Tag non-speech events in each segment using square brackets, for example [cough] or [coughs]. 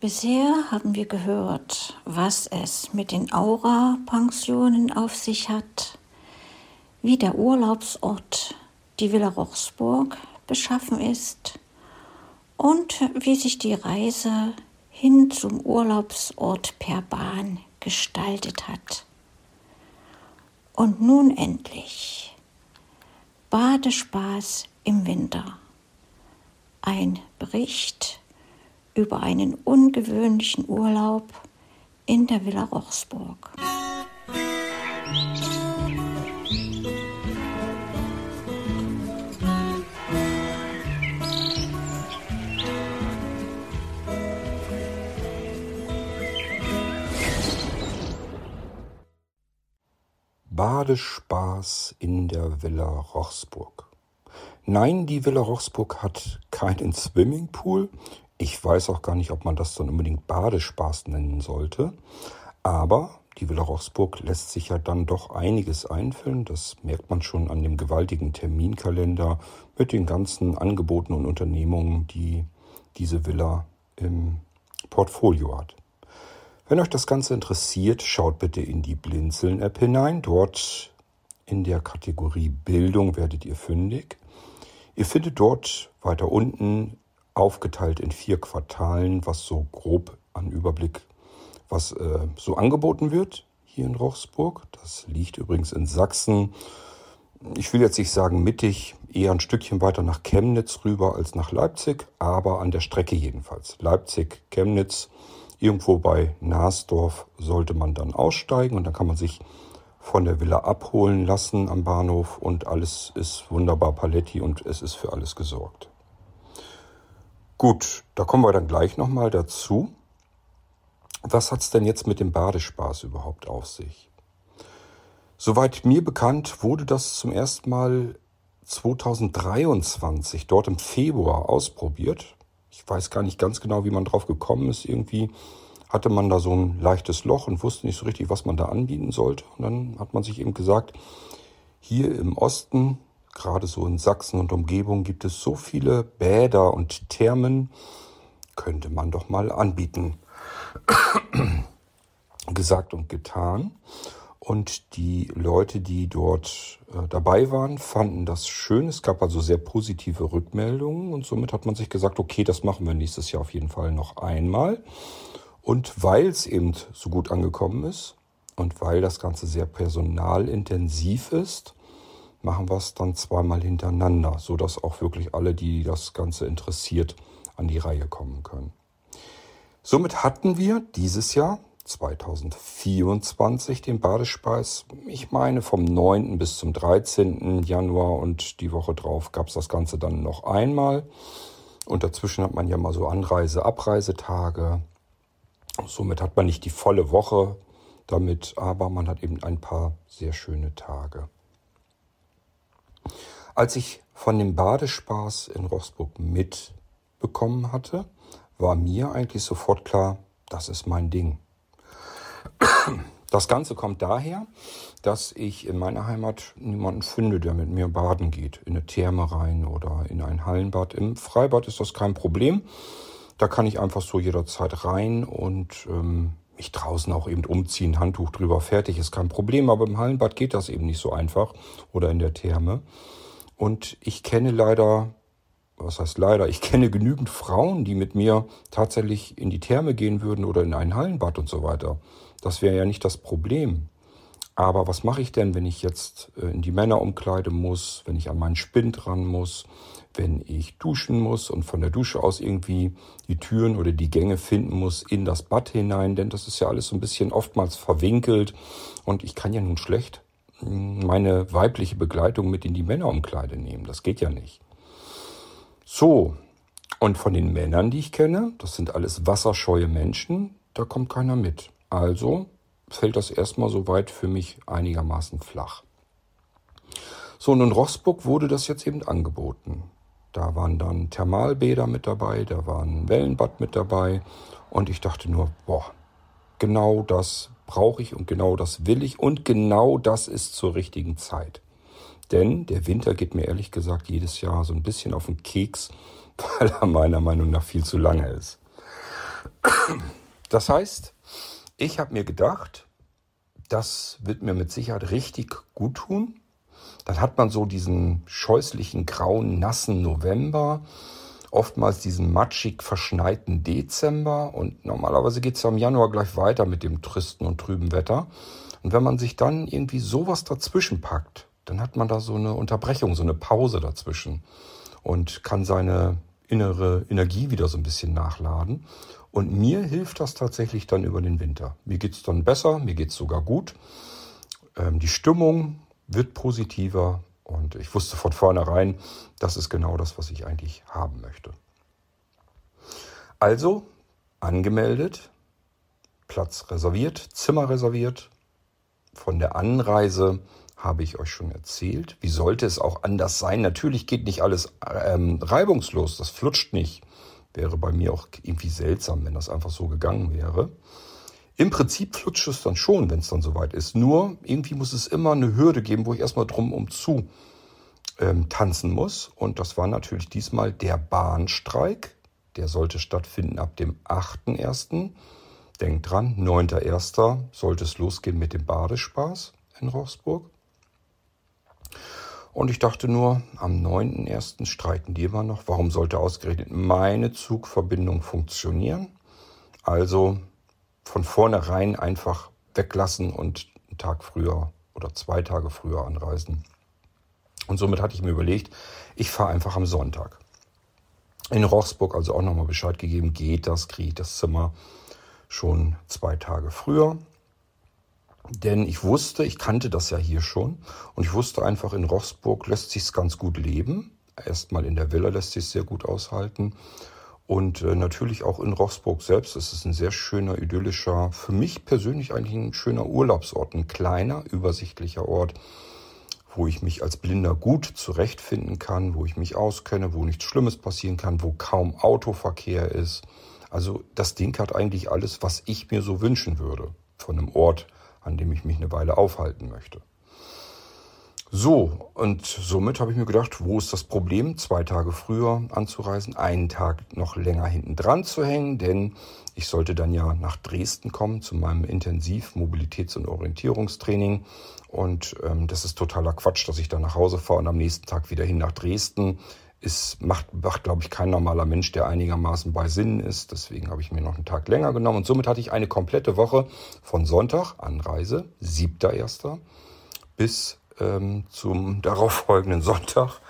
Bisher haben wir gehört, was es mit den Aura-Pensionen auf sich hat, wie der Urlaubsort, die Villa Rochsburg, beschaffen ist und wie sich die Reise hin zum Urlaubsort per Bahn gestaltet hat. Und nun endlich Badespaß im Winter. Ein Bericht über einen ungewöhnlichen Urlaub in der Villa Rochsburg. Badespaß in der Villa Rochsburg. Nein, die Villa Rochsburg hat keinen Swimmingpool. Ich weiß auch gar nicht, ob man das dann unbedingt Badespaß nennen sollte. Aber die Villa Rochsburg lässt sich ja dann doch einiges einfüllen. Das merkt man schon an dem gewaltigen Terminkalender mit den ganzen Angeboten und Unternehmungen, die diese Villa im Portfolio hat. Wenn euch das Ganze interessiert, schaut bitte in die Blinzeln-App hinein. Dort in der Kategorie Bildung werdet ihr fündig. Ihr findet dort weiter unten aufgeteilt in vier Quartalen, was so grob an Überblick, was äh, so angeboten wird hier in Rochsburg. Das liegt übrigens in Sachsen. Ich will jetzt nicht sagen mittig, eher ein Stückchen weiter nach Chemnitz rüber als nach Leipzig, aber an der Strecke jedenfalls. Leipzig, Chemnitz Irgendwo bei Nasdorf sollte man dann aussteigen und dann kann man sich von der Villa abholen lassen am Bahnhof und alles ist wunderbar paletti und es ist für alles gesorgt. Gut, da kommen wir dann gleich nochmal dazu. Was hat es denn jetzt mit dem Badespaß überhaupt auf sich? Soweit mir bekannt, wurde das zum ersten Mal 2023 dort im Februar ausprobiert. Ich weiß gar nicht ganz genau, wie man drauf gekommen ist. Irgendwie hatte man da so ein leichtes Loch und wusste nicht so richtig, was man da anbieten sollte. Und dann hat man sich eben gesagt, hier im Osten, gerade so in Sachsen und Umgebung, gibt es so viele Bäder und Thermen, könnte man doch mal anbieten. [clears throat] Gesagt und getan. Und die Leute, die dort äh, dabei waren, fanden das schön. Es gab also sehr positive Rückmeldungen und somit hat man sich gesagt, okay, das machen wir nächstes Jahr auf jeden Fall noch einmal. Und weil es eben so gut angekommen ist und weil das Ganze sehr personalintensiv ist, machen wir es dann zweimal hintereinander, sodass auch wirklich alle, die das Ganze interessiert, an die Reihe kommen können. Somit hatten wir dieses Jahr 2024 den Badespeis. Ich meine vom 9. bis zum 13. Januar und die Woche drauf gab es das Ganze dann noch einmal. Und dazwischen hat man ja mal so Anreise-, Abreisetage. Somit hat man nicht die volle Woche damit, aber man hat eben ein paar sehr schöne Tage. Als ich von dem Badespaß in Rossburg mitbekommen hatte, war mir eigentlich sofort klar, das ist mein Ding. Das Ganze kommt daher, dass ich in meiner Heimat niemanden finde, der mit mir baden geht. In eine Therme rein oder in ein Hallenbad. Im Freibad ist das kein Problem. Da kann ich einfach so jederzeit rein und ähm, mich draußen auch eben umziehen, Handtuch drüber, fertig, ist kein Problem. Aber im Hallenbad geht das eben nicht so einfach oder in der Therme. Und ich kenne leider was heißt leider, ich kenne genügend Frauen, die mit mir tatsächlich in die Therme gehen würden oder in ein Hallenbad und so weiter. Das wäre ja nicht das Problem. Aber was mache ich denn, wenn ich jetzt äh, in die Männerumkleide muss, wenn ich an meinen Spind ran muss, wenn ich duschen muss und von der Dusche aus irgendwie die Türen oder die Gänge finden muss in das Bad hinein, denn das ist ja alles so ein bisschen oftmals verwinkelt und ich kann ja nun schlecht hm, meine weibliche Begleitung mit in die Männerumkleide nehmen. Das geht ja nicht. So, und von den Männern, die ich kenne, das sind alles wasserscheue Menschen, da kommt keiner mit. Also fällt das erstmal soweit für mich einigermaßen flach. So, und in Rossburg wurde das jetzt eben angeboten. Da waren dann Thermalbäder mit dabei, da war ein Wellenbad mit dabei und ich dachte nur, boah, genau das brauche ich und genau das will ich und genau das ist zur richtigen Zeit. Denn der Winter geht mir ehrlich gesagt jedes Jahr so ein bisschen auf den Keks, [laughs] weil er meiner Meinung nach viel zu lange ist. Das heißt, ich habe mir gedacht, das wird mir mit Sicherheit richtig gut tun. Dann hat man so diesen scheußlichen, grauen, nassen November, oftmals diesen matschig verschneiten Dezember und normalerweise geht es ja im Januar gleich weiter mit dem tristen und trüben Wetter. Und wenn man sich dann irgendwie sowas dazwischen packt, dann hat man da so eine Unterbrechung, so eine Pause dazwischen und kann seine innere Energie wieder so ein bisschen nachladen. Und mir hilft das tatsächlich dann über den Winter. Mir geht es dann besser, mir geht es sogar gut. Ähm, die Stimmung wird positiver und ich wusste von vornherein, das ist genau das, was ich eigentlich haben möchte. Also angemeldet, Platz reserviert, Zimmer reserviert. Von der Anreise habe ich euch schon erzählt. Wie sollte es auch anders sein? Natürlich geht nicht alles ähm, reibungslos, das flutscht nicht. Wäre bei mir auch irgendwie seltsam, wenn das einfach so gegangen wäre. Im Prinzip flutscht es dann schon, wenn es dann soweit ist. Nur irgendwie muss es immer eine Hürde geben, wo ich erstmal drum um zu ähm, tanzen muss. Und das war natürlich diesmal der Bahnstreik. Der sollte stattfinden ab dem 8.1. Denkt dran, 9.1. sollte es losgehen mit dem Badespaß in Rochsburg. Und ich dachte nur, am 9.1. streiken die immer noch. Warum sollte ausgerechnet meine Zugverbindung funktionieren? Also von vornherein einfach weglassen und einen Tag früher oder zwei Tage früher anreisen. Und somit hatte ich mir überlegt, ich fahre einfach am Sonntag. In Rochsburg also auch nochmal Bescheid gegeben, geht das, kriege ich das Zimmer schon zwei Tage früher. Denn ich wusste, ich kannte das ja hier schon und ich wusste einfach, in Rochsburg lässt sich ganz gut leben. Erstmal in der Villa lässt sich sehr gut aushalten. Und äh, natürlich auch in Rochsburg selbst ist es ein sehr schöner, idyllischer, für mich persönlich eigentlich ein schöner Urlaubsort, ein kleiner, übersichtlicher Ort, wo ich mich als Blinder gut zurechtfinden kann, wo ich mich auskenne, wo nichts Schlimmes passieren kann, wo kaum Autoverkehr ist. Also das Ding hat eigentlich alles, was ich mir so wünschen würde von einem Ort, an dem ich mich eine Weile aufhalten möchte. So, und somit habe ich mir gedacht, wo ist das Problem, zwei Tage früher anzureisen, einen Tag noch länger hinten dran zu hängen, denn ich sollte dann ja nach Dresden kommen zu meinem Intensiv-Mobilitäts- und Orientierungstraining. Und ähm, das ist totaler Quatsch, dass ich dann nach Hause fahre und am nächsten Tag wieder hin nach Dresden. Ist, macht, macht glaube ich, kein normaler Mensch, der einigermaßen bei Sinnen ist. Deswegen habe ich mir noch einen Tag länger genommen. Und somit hatte ich eine komplette Woche von Sonntag, Anreise, 7.1., bis ähm, zum darauffolgenden Sonntag,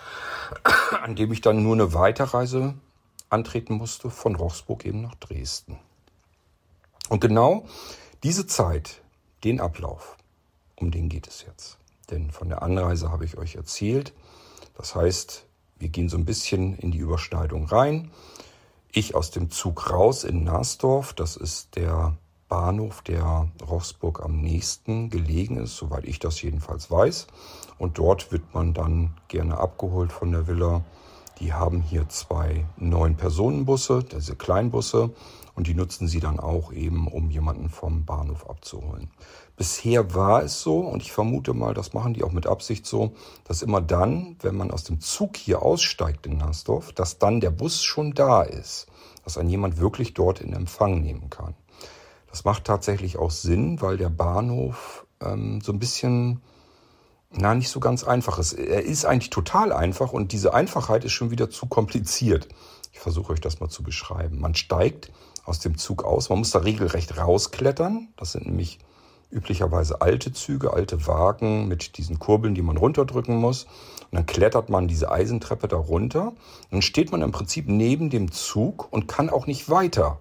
[coughs] an dem ich dann nur eine Weiterreise antreten musste von Rochsburg eben nach Dresden. Und genau diese Zeit, den Ablauf, um den geht es jetzt. Denn von der Anreise habe ich euch erzählt. Das heißt, wir gehen so ein bisschen in die Überschneidung rein. Ich aus dem Zug raus in Nasdorf, das ist der Bahnhof, der Rochsburg am nächsten gelegen ist, soweit ich das jedenfalls weiß. Und dort wird man dann gerne abgeholt von der Villa. Die haben hier zwei neun Personenbusse, diese Kleinbusse, und die nutzen sie dann auch eben, um jemanden vom Bahnhof abzuholen. Bisher war es so, und ich vermute mal, das machen die auch mit Absicht so, dass immer dann, wenn man aus dem Zug hier aussteigt in Nasdorf, dass dann der Bus schon da ist, dass ein jemand wirklich dort in Empfang nehmen kann. Das macht tatsächlich auch Sinn, weil der Bahnhof ähm, so ein bisschen, na, nicht so ganz einfach ist. Er ist eigentlich total einfach und diese Einfachheit ist schon wieder zu kompliziert. Ich versuche euch das mal zu beschreiben. Man steigt aus dem Zug aus, man muss da regelrecht rausklettern. Das sind nämlich üblicherweise alte Züge, alte Wagen mit diesen Kurbeln, die man runterdrücken muss. Und dann klettert man diese Eisentreppe da runter. Dann steht man im Prinzip neben dem Zug und kann auch nicht weiter.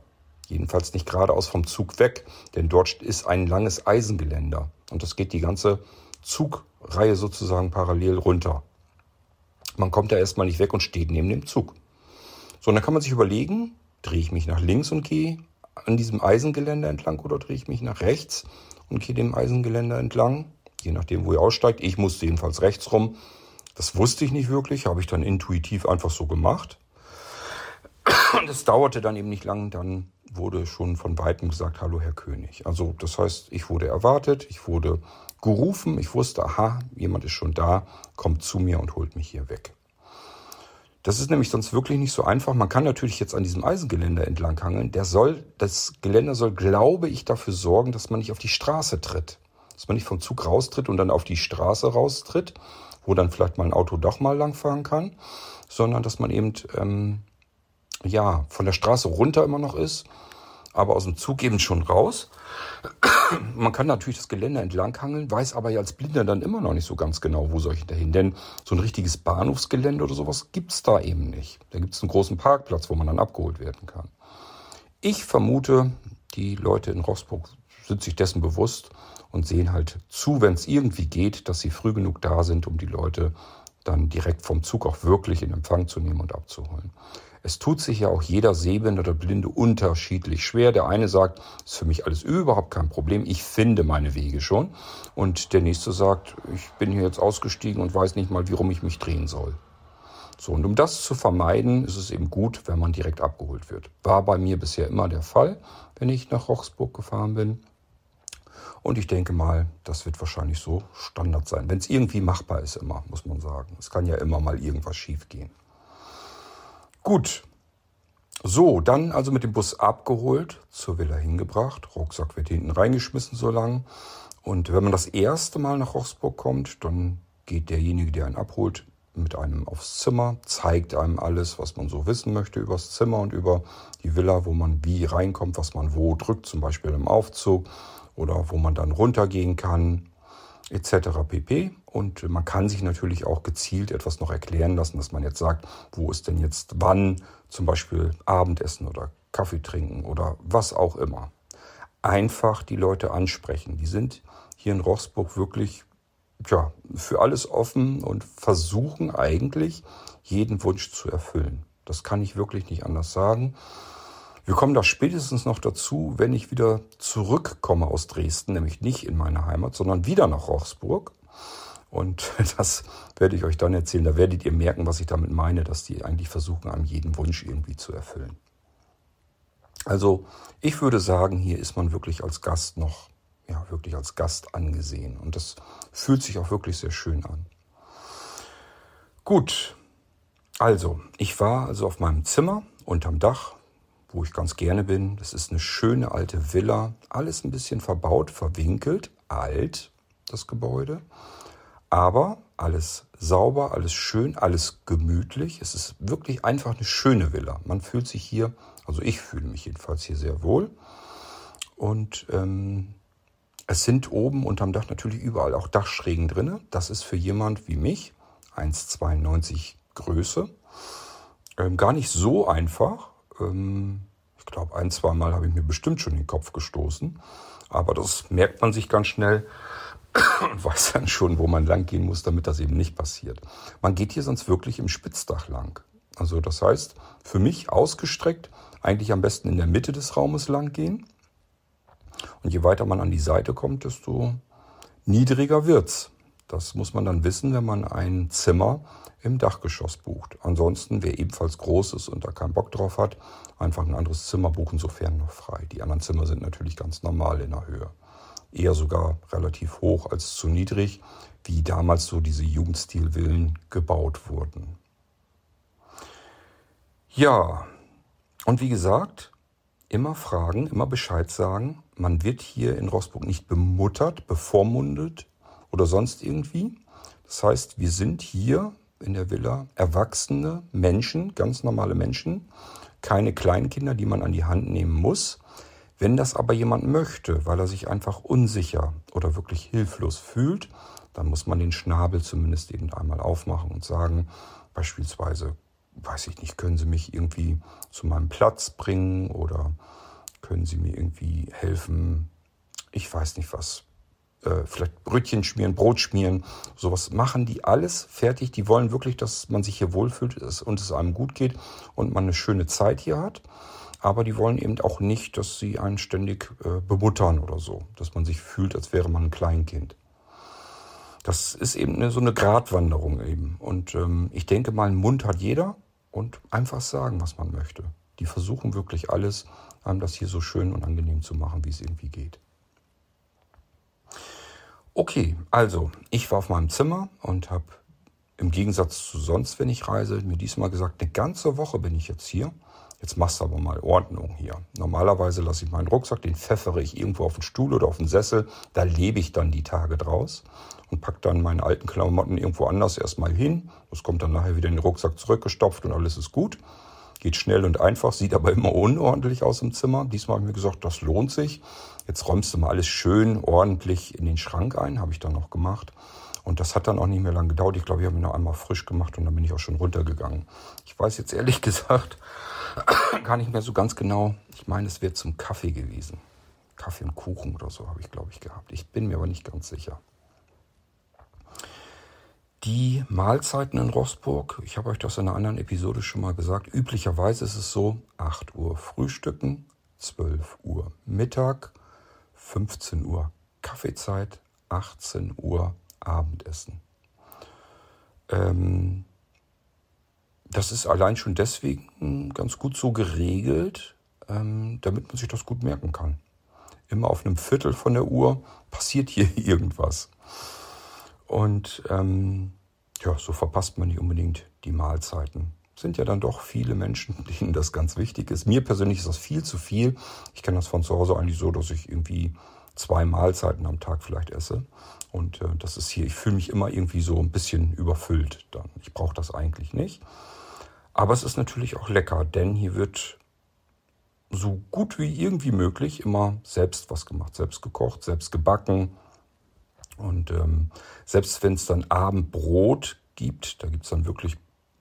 Jedenfalls nicht geradeaus vom Zug weg, denn dort ist ein langes Eisengeländer und das geht die ganze Zugreihe sozusagen parallel runter. Man kommt da erstmal nicht weg und steht neben dem Zug. So, und dann kann man sich überlegen, drehe ich mich nach links und gehe an diesem Eisengeländer entlang oder drehe ich mich nach rechts und gehe dem Eisengeländer entlang, je nachdem, wo ihr aussteigt. Ich musste jedenfalls rechts rum. Das wusste ich nicht wirklich, habe ich dann intuitiv einfach so gemacht. Und es dauerte dann eben nicht lang, dann wurde schon von weitem gesagt, hallo Herr König. Also das heißt, ich wurde erwartet, ich wurde gerufen, ich wusste, aha, jemand ist schon da, kommt zu mir und holt mich hier weg. Das ist nämlich sonst wirklich nicht so einfach. Man kann natürlich jetzt an diesem Eisengeländer entlanghangeln. Der soll, das Geländer soll, glaube ich, dafür sorgen, dass man nicht auf die Straße tritt. Dass man nicht vom Zug raustritt und dann auf die Straße raustritt, wo dann vielleicht mal ein Auto doch mal langfahren kann, sondern dass man eben ähm, ja von der Straße runter immer noch ist, aber aus dem Zug eben schon raus. [clears throat] Man kann natürlich das Gelände entlanghangeln, weiß aber ja als Blinder dann immer noch nicht so ganz genau, wo soll ich dahin. Denn so ein richtiges Bahnhofsgelände oder sowas gibt's da eben nicht. Da gibt's einen großen Parkplatz, wo man dann abgeholt werden kann. Ich vermute, die Leute in Rossburg sind sich dessen bewusst und sehen halt zu, wenn es irgendwie geht, dass sie früh genug da sind, um die Leute dann direkt vom Zug auch wirklich in Empfang zu nehmen und abzuholen. Es tut sich ja auch jeder Sehbehinderte oder Blinde unterschiedlich schwer. Der eine sagt, ist für mich alles überhaupt kein Problem, ich finde meine Wege schon. Und der nächste sagt, ich bin hier jetzt ausgestiegen und weiß nicht mal, warum ich mich drehen soll. So, und um das zu vermeiden, ist es eben gut, wenn man direkt abgeholt wird. War bei mir bisher immer der Fall, wenn ich nach Rochsburg gefahren bin. Und ich denke mal, das wird wahrscheinlich so Standard sein. Wenn es irgendwie machbar ist, immer, muss man sagen. Es kann ja immer mal irgendwas schiefgehen. Gut. So, dann also mit dem Bus abgeholt, zur Villa hingebracht. Rucksack wird hinten reingeschmissen so lang. Und wenn man das erste Mal nach Rochsburg kommt, dann geht derjenige, der einen abholt, mit einem aufs Zimmer, zeigt einem alles, was man so wissen möchte über das Zimmer und über die Villa, wo man wie reinkommt, was man wo drückt, zum Beispiel im Aufzug oder wo man dann runtergehen kann, etc. pp. Und man kann sich natürlich auch gezielt etwas noch erklären lassen, dass man jetzt sagt, wo ist denn jetzt wann, zum Beispiel Abendessen oder Kaffee trinken oder was auch immer. Einfach die Leute ansprechen. Die sind hier in Rochsburg wirklich ja, für alles offen und versuchen eigentlich jeden Wunsch zu erfüllen. Das kann ich wirklich nicht anders sagen. Wir kommen da spätestens noch dazu, wenn ich wieder zurückkomme aus Dresden, nämlich nicht in meine Heimat, sondern wieder nach Rochsburg. Und [laughs] das werde ich euch dann erzählen. Da werdet ihr merken, was ich damit meine, dass die eigentlich versuchen, einem jeden Wunsch irgendwie zu erfüllen. Also ich würde sagen, hier ist man wirklich als Gast noch, ja, wirklich als Gast angesehen. Und das fühlt sich auch wirklich sehr schön an. Gut, also ich war also auf meinem Zimmer unterm Dach wo ich ganz gerne bin. Das ist eine schöne alte Villa, alles ein bisschen verbaut, verwinkelt, alt, das Gebäude. Aber alles sauber, alles schön, alles gemütlich. Es ist wirklich einfach eine schöne Villa. Man fühlt sich hier, also ich fühle mich jedenfalls hier sehr wohl. Und ähm, es sind oben unterm Dach natürlich überall auch Dachschrägen drin. Das ist für jemand wie mich, 1,92 Größe, ähm, gar nicht so einfach. Ähm, ich glaube, ein, zwei Mal habe ich mir bestimmt schon den Kopf gestoßen. Aber das merkt man sich ganz schnell und [coughs] weiß dann schon, wo man lang gehen muss, damit das eben nicht passiert. Man geht hier sonst wirklich im Spitzdach lang. Also das heißt, für mich ausgestreckt, eigentlich am besten in der Mitte des Raumes lang gehen. Und je weiter man an die Seite kommt, desto niedriger wird's. Das muss man dann wissen, wenn man ein Zimmer im Dachgeschoss bucht. Ansonsten, wer ebenfalls groß ist und da keinen Bock drauf hat, einfach ein anderes Zimmer buchen, sofern noch frei. Die anderen Zimmer sind natürlich ganz normal in der Höhe. Eher sogar relativ hoch als zu niedrig, wie damals so diese Jugendstilvillen gebaut wurden. Ja, und wie gesagt, immer fragen, immer Bescheid sagen. Man wird hier in Rossburg nicht bemuttert, bevormundet oder sonst irgendwie. Das heißt, wir sind hier in der Villa erwachsene Menschen, ganz normale Menschen, keine Kleinkinder, die man an die Hand nehmen muss. Wenn das aber jemand möchte, weil er sich einfach unsicher oder wirklich hilflos fühlt, dann muss man den Schnabel zumindest eben einmal aufmachen und sagen, beispielsweise, weiß ich nicht, können Sie mich irgendwie zu meinem Platz bringen oder können Sie mir irgendwie helfen, ich weiß nicht was, äh, vielleicht Brötchen schmieren, Brot schmieren, sowas machen die alles fertig. Die wollen wirklich, dass man sich hier wohlfühlt und es einem gut geht und man eine schöne Zeit hier hat. Aber die wollen eben auch nicht, dass sie einen ständig äh, bemuttern oder so, dass man sich fühlt, als wäre man ein Kleinkind. Das ist eben eine, so eine Gratwanderung eben. Und ähm, ich denke mal, einen Mund hat jeder und einfach sagen, was man möchte. Die versuchen wirklich alles, einem das hier so schön und angenehm zu machen, wie es irgendwie geht. Okay, also ich war auf meinem Zimmer und habe im Gegensatz zu sonst, wenn ich reise, mir diesmal gesagt, eine ganze Woche bin ich jetzt hier. Jetzt machst du aber mal Ordnung hier. Normalerweise lasse ich meinen Rucksack, den pfeffere ich irgendwo auf den Stuhl oder auf den Sessel. Da lebe ich dann die Tage draus und packe dann meine alten Klamotten irgendwo anders erstmal hin. Das kommt dann nachher wieder in den Rucksack zurückgestopft und alles ist gut. Geht schnell und einfach, sieht aber immer unordentlich aus im Zimmer. Diesmal habe ich mir gesagt, das lohnt sich. Jetzt räumst du mal alles schön ordentlich in den Schrank ein, habe ich dann noch gemacht. Und das hat dann auch nicht mehr lange gedauert. Ich glaube, ich habe ihn noch einmal frisch gemacht und dann bin ich auch schon runtergegangen. Ich weiß jetzt ehrlich [laughs] gesagt gar nicht mehr so ganz genau. Ich meine, es wäre zum Kaffee gewesen. Kaffee und Kuchen oder so habe ich, glaube ich, gehabt. Ich bin mir aber nicht ganz sicher. Die Mahlzeiten in Rossburg, ich habe euch das in einer anderen Episode schon mal gesagt, üblicherweise ist es so, 8 Uhr Frühstücken, 12 Uhr Mittag, 15 Uhr Kaffeezeit, 18 Uhr Abendessen. Ähm, das ist allein schon deswegen ganz gut so geregelt, ähm, damit man sich das gut merken kann. Immer auf einem Viertel von der Uhr passiert hier [laughs] irgendwas. Und ähm, ja, so verpasst man nicht unbedingt die Mahlzeiten. Sind ja dann doch viele Menschen, [laughs] denen das ganz wichtig ist. Mir persönlich ist das viel zu viel. Ich kenne das von zu Hause eigentlich so, dass ich irgendwie zwei Mahlzeiten am Tag vielleicht esse. Und äh, das ist hier, ich fühle mich immer irgendwie so ein bisschen überfüllt dann. Ich brauche das eigentlich nicht. Aber es ist natürlich auch lecker, denn hier wird so gut wie irgendwie möglich immer selbst was gemacht, selbst gekocht, selbst gebacken. Und ähm, selbst wenn es dann Abendbrot gibt, da gibt es dann wirklich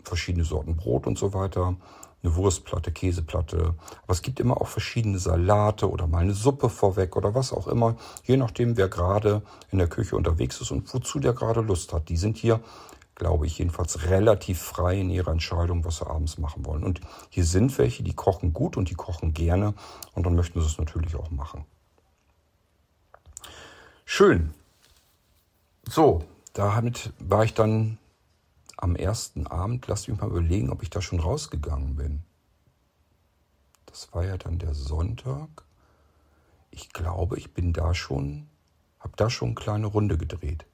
verschiedene Sorten Brot und so weiter, eine Wurstplatte, Käseplatte. Aber es gibt immer auch verschiedene Salate oder mal eine Suppe vorweg oder was auch immer, je nachdem, wer gerade in der Küche unterwegs ist und wozu der gerade Lust hat. Die sind hier, glaube ich, jedenfalls relativ frei in ihrer Entscheidung, was sie abends machen wollen. Und hier sind welche, die kochen gut und die kochen gerne und dann möchten sie es natürlich auch machen. Schön. So, damit war ich dann am ersten Abend, lasst mich mal überlegen, ob ich da schon rausgegangen bin. Das war ja dann der Sonntag. Ich glaube, ich bin da schon, habe da schon eine kleine Runde gedreht.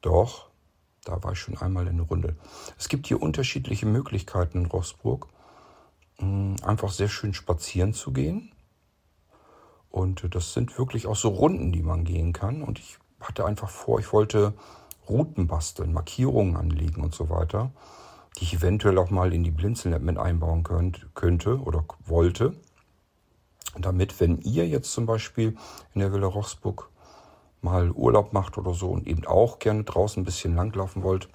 Doch, da war ich schon einmal in der Runde. Es gibt hier unterschiedliche Möglichkeiten in Rossburg, hm, einfach sehr schön spazieren zu gehen. Und das sind wirklich auch so Runden, die man gehen kann. Und ich hatte einfach vor, ich wollte Routen basteln, Markierungen anlegen und so weiter, die ich eventuell auch mal in die Blinzeln-App mit einbauen könnt, könnte oder wollte. Damit, wenn ihr jetzt zum Beispiel in der Villa Rochsburg mal Urlaub macht oder so und eben auch gerne draußen ein bisschen langlaufen wollt,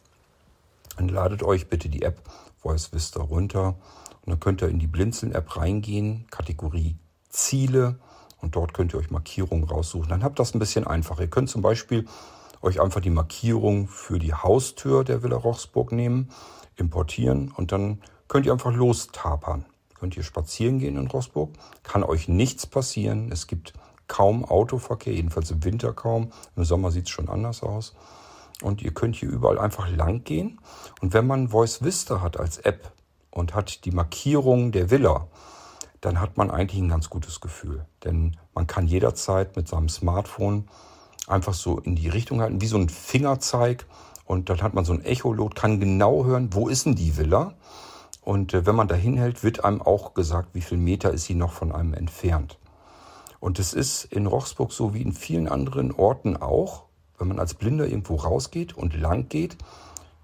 dann ladet euch bitte die App Voice Vista runter und dann könnt ihr in die Blinzeln-App reingehen, Kategorie Ziele und dort könnt ihr euch Markierungen raussuchen. Dann habt das ein bisschen einfacher. Ihr könnt zum Beispiel euch einfach die Markierung für die Haustür der Villa Rochsburg nehmen, importieren und dann könnt ihr einfach lostapern. Könnt ihr spazieren gehen in Rochsburg, kann euch nichts passieren. Es gibt kaum Autoverkehr, jedenfalls im Winter kaum. Im Sommer sieht es schon anders aus. Und ihr könnt hier überall einfach lang gehen. Und wenn man Voice Vista hat als App und hat die Markierung der Villa, dann hat man eigentlich ein ganz gutes Gefühl. Denn man kann jederzeit mit seinem Smartphone einfach so in die Richtung halten, wie so ein Fingerzeig. Und dann hat man so ein Echolot, kann genau hören, wo ist denn die Villa? Und äh, wenn man da hinhält, wird einem auch gesagt, wie viel Meter ist sie noch von einem entfernt. Und es ist in Rochsburg so wie in vielen anderen Orten auch, wenn man als Blinder irgendwo rausgeht und lang geht,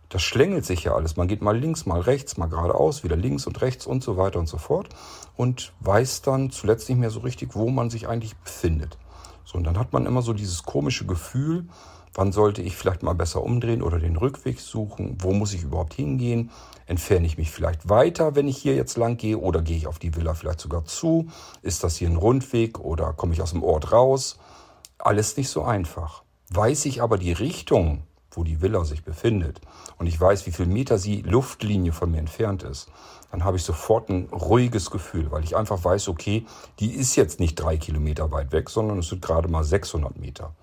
das schlängelt sich ja alles. Man geht mal links, mal rechts, mal geradeaus, wieder links und rechts und so weiter und so fort und weiß dann zuletzt nicht mehr so richtig, wo man sich eigentlich befindet. So, und dann hat man immer so dieses komische Gefühl, wann sollte ich vielleicht mal besser umdrehen oder den Rückweg suchen, wo muss ich überhaupt hingehen, entferne ich mich vielleicht weiter, wenn ich hier jetzt lang gehe oder gehe ich auf die Villa vielleicht sogar zu, ist das hier ein Rundweg oder komme ich aus dem Ort raus, alles nicht so einfach. Weiß ich aber die Richtung, wo die Villa sich befindet und ich weiß, wie viel Meter sie Luftlinie von mir entfernt ist, dann habe ich sofort ein ruhiges Gefühl, weil ich einfach weiß, okay, die ist jetzt nicht drei Kilometer weit weg, sondern es sind gerade mal 600 Meter.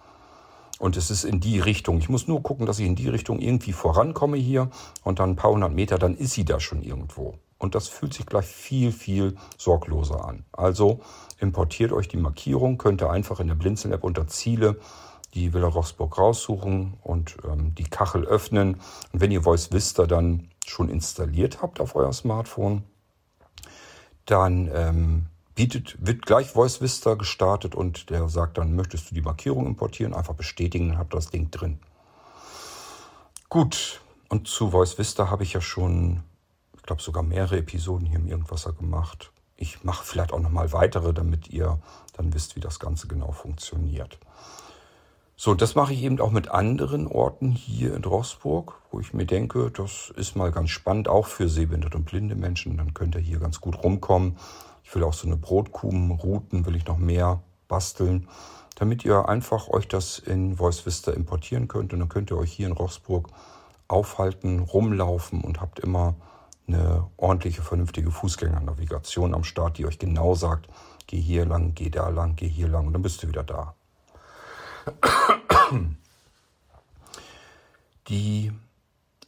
Und es ist in die Richtung. Ich muss nur gucken, dass ich in die Richtung irgendwie vorankomme hier und dann ein paar hundert Meter, dann ist sie da schon irgendwo. Und das fühlt sich gleich viel, viel sorgloser an. Also importiert euch die Markierung, könnt ihr einfach in der Blinzeln-App unter Ziele die Villa Roxburg raussuchen und ähm, die Kachel öffnen. Und wenn ihr Voice Vista dann schon installiert habt auf euer Smartphone, dann ähm, bietet, wird gleich Voice Vista gestartet und der sagt dann, möchtest du die Markierung importieren? Einfach bestätigen, dann habt ihr das Ding drin. Gut, und zu Voice Vista habe ich ja schon, ich glaube sogar mehrere Episoden hier im Irgendwasser gemacht. Ich mache vielleicht auch nochmal weitere, damit ihr dann wisst, wie das Ganze genau funktioniert. So, das mache ich eben auch mit anderen Orten hier in Rossburg, wo ich mir denke, das ist mal ganz spannend, auch für sehbehinderte und blinde Menschen. Dann könnt ihr hier ganz gut rumkommen. Ich will auch so eine Brotkubenrouten, will ich noch mehr basteln, damit ihr einfach euch das in Voice Vista importieren könnt. Und dann könnt ihr euch hier in Rossburg aufhalten, rumlaufen und habt immer eine ordentliche, vernünftige Fußgängernavigation am Start, die euch genau sagt, geh hier lang, geh da lang, geh hier lang und dann bist du wieder da. Die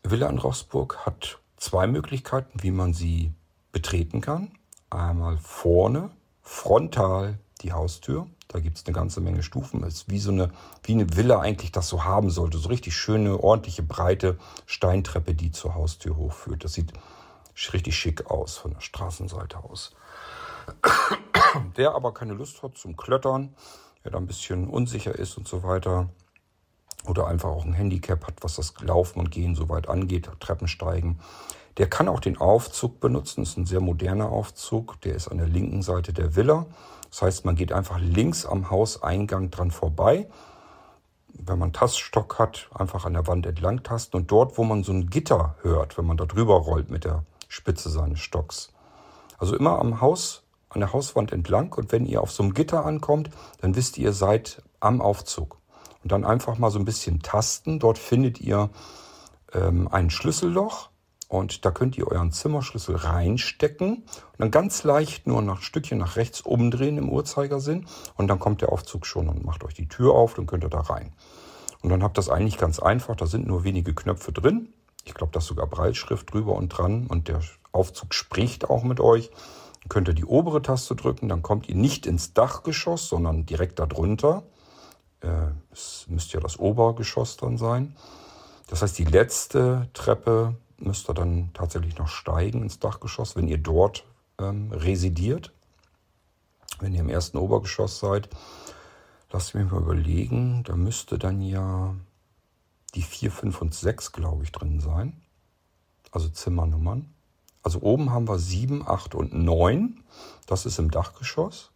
Villa in Rossburg hat zwei Möglichkeiten, wie man sie betreten kann. Einmal vorne, frontal die Haustür. Da gibt es eine ganze Menge Stufen. Es ist wie so eine, wie eine Villa eigentlich das so haben sollte. So richtig schöne, ordentliche, breite Steintreppe, die zur Haustür hochführt. Das sieht richtig schick aus von der Straßenseite aus. [coughs] Wer aber keine Lust hat zum Klettern, wer da ein bisschen unsicher ist und so weiter, oder einfach auch ein Handicap hat, was das Laufen und Gehen so weit angeht, Treppensteigen, der kann auch den Aufzug benutzen. Das ist ein sehr moderner Aufzug. Der ist an der linken Seite der Villa. Das heißt, man geht einfach links am Hauseingang dran vorbei. Wenn man Taststock hat, einfach an der Wand entlang tasten. Und dort, wo man so ein Gitter hört, wenn man da drüber rollt mit der Spitze seines Stocks. Also immer am Haus, an der Hauswand entlang. Und wenn ihr auf so einem Gitter ankommt, dann wisst ihr, ihr seid am Aufzug und dann einfach mal so ein bisschen tasten. Dort findet ihr ähm, ein Schlüsselloch und da könnt ihr euren Zimmerschlüssel reinstecken und dann ganz leicht nur nach Stückchen nach rechts umdrehen im Uhrzeigersinn und dann kommt der Aufzug schon und macht euch die Tür auf, dann könnt ihr da rein. Und dann habt ihr das eigentlich ganz einfach, da sind nur wenige Knöpfe drin. Ich glaube, da ist sogar Breitschrift drüber und dran und der Aufzug spricht auch mit euch. Könnt ihr die obere Taste drücken, dann kommt ihr nicht ins Dachgeschoss, sondern direkt darunter äh, es müsste ja das Obergeschoss dann sein. Das heißt, die letzte Treppe müsst ihr dann tatsächlich noch steigen ins Dachgeschoss, wenn ihr dort ähm, residiert. Wenn ihr im ersten Obergeschoss seid, lasst mich mal überlegen, da müsste dann ja die 4, 5 und 6, glaube ich, drin sein. Also Zimmernummern. Also oben haben wir 7, 8 und 9. Das ist im Dachgeschoss.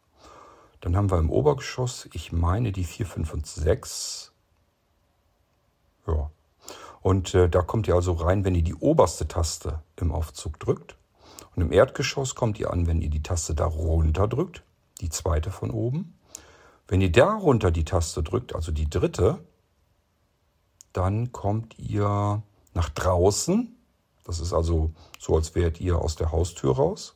Dann haben wir im Obergeschoss, ich meine die 4, 5 und 6. Ja. Und äh, da kommt ihr also rein, wenn ihr die oberste Taste im Aufzug drückt. Und im Erdgeschoss kommt ihr an, wenn ihr die Taste darunter drückt, die zweite von oben. Wenn ihr darunter die Taste drückt, also die dritte, dann kommt ihr nach draußen. Das ist also so, als wärt ihr aus der Haustür raus.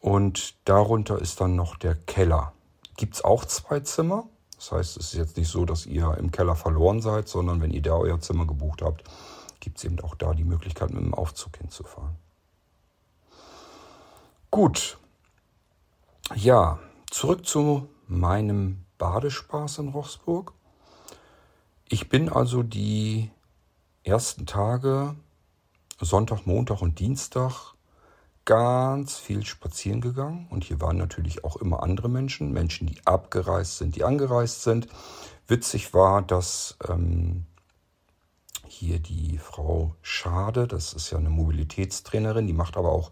Und darunter ist dann noch der Keller. Gibt es auch zwei Zimmer. Das heißt, es ist jetzt nicht so, dass ihr im Keller verloren seid, sondern wenn ihr da euer Zimmer gebucht habt, gibt es eben auch da die Möglichkeit, mit dem Aufzug hinzufahren. Gut. Ja, zurück zu meinem Badespaß in Rochsburg. Ich bin also die ersten Tage, Sonntag, Montag und Dienstag, ganz viel spazieren gegangen und hier waren natürlich auch immer andere Menschen, Menschen, die abgereist sind, die angereist sind. Witzig war, dass ähm, hier die Frau Schade, das ist ja eine Mobilitätstrainerin, die macht aber auch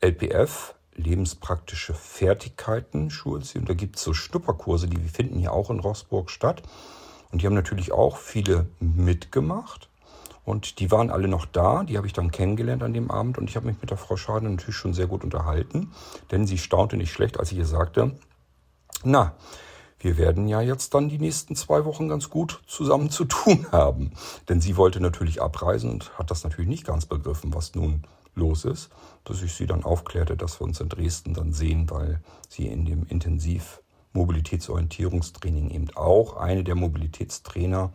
LPF, lebenspraktische Fertigkeiten, schult sie. Und da gibt es so Schnupperkurse, die finden hier auch in Rossburg statt. Und die haben natürlich auch viele mitgemacht. Und die waren alle noch da, die habe ich dann kennengelernt an dem Abend. Und ich habe mich mit der Frau Schade natürlich schon sehr gut unterhalten, denn sie staunte nicht schlecht, als ich ihr sagte, na, wir werden ja jetzt dann die nächsten zwei Wochen ganz gut zusammen zu tun [laughs] haben. Denn sie wollte natürlich abreisen und hat das natürlich nicht ganz begriffen, was nun los ist, dass ich sie dann aufklärte, dass wir uns in Dresden dann sehen, weil sie in dem Intensiv Mobilitätsorientierungstraining eben auch eine der Mobilitätstrainer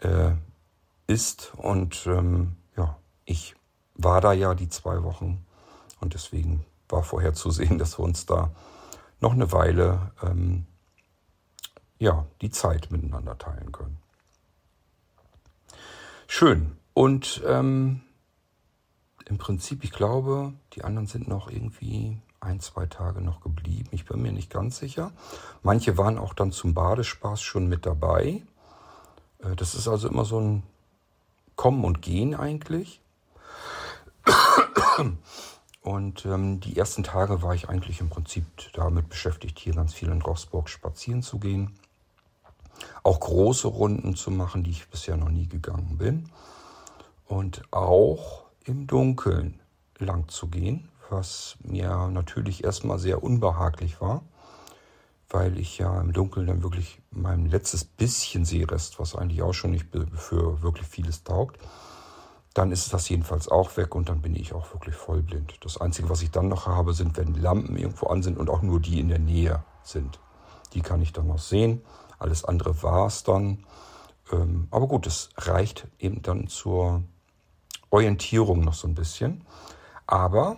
äh, ist. Und ähm, ja, ich war da ja die zwei Wochen und deswegen war vorher zu sehen, [laughs] dass wir uns da noch eine Weile ähm, ja, die Zeit miteinander teilen können. Schön. Und ähm, im Prinzip, ich glaube, die anderen sind noch irgendwie ein, zwei Tage noch geblieben. Ich bin mir nicht ganz sicher. Manche waren auch dann zum Badespaß schon mit dabei. Äh, das ist also immer so ein Kommen und Gehen eigentlich. Und ähm, die ersten Tage war ich eigentlich im Prinzip damit beschäftigt, hier ganz viel in Rossburg spazieren zu gehen. Auch große Runden zu machen, die ich bisher noch nie gegangen bin. Und auch im Dunkeln lang zu gehen, was mir natürlich erstmal sehr unbehaglich war, weil ich ja im Dunkeln dann wirklich mein letztes bisschen Seerest, was eigentlich auch schon nicht für wirklich vieles taugt, dann ist das jedenfalls auch weg und dann bin ich auch wirklich vollblind. Das Einzige, was ich dann noch habe, sind, wenn Lampen irgendwo an sind und auch nur die in der Nähe sind. Die kann ich dann noch sehen. Alles andere war es dann. Ähm, aber gut, es reicht eben dann zur Orientierung noch so ein bisschen. Aber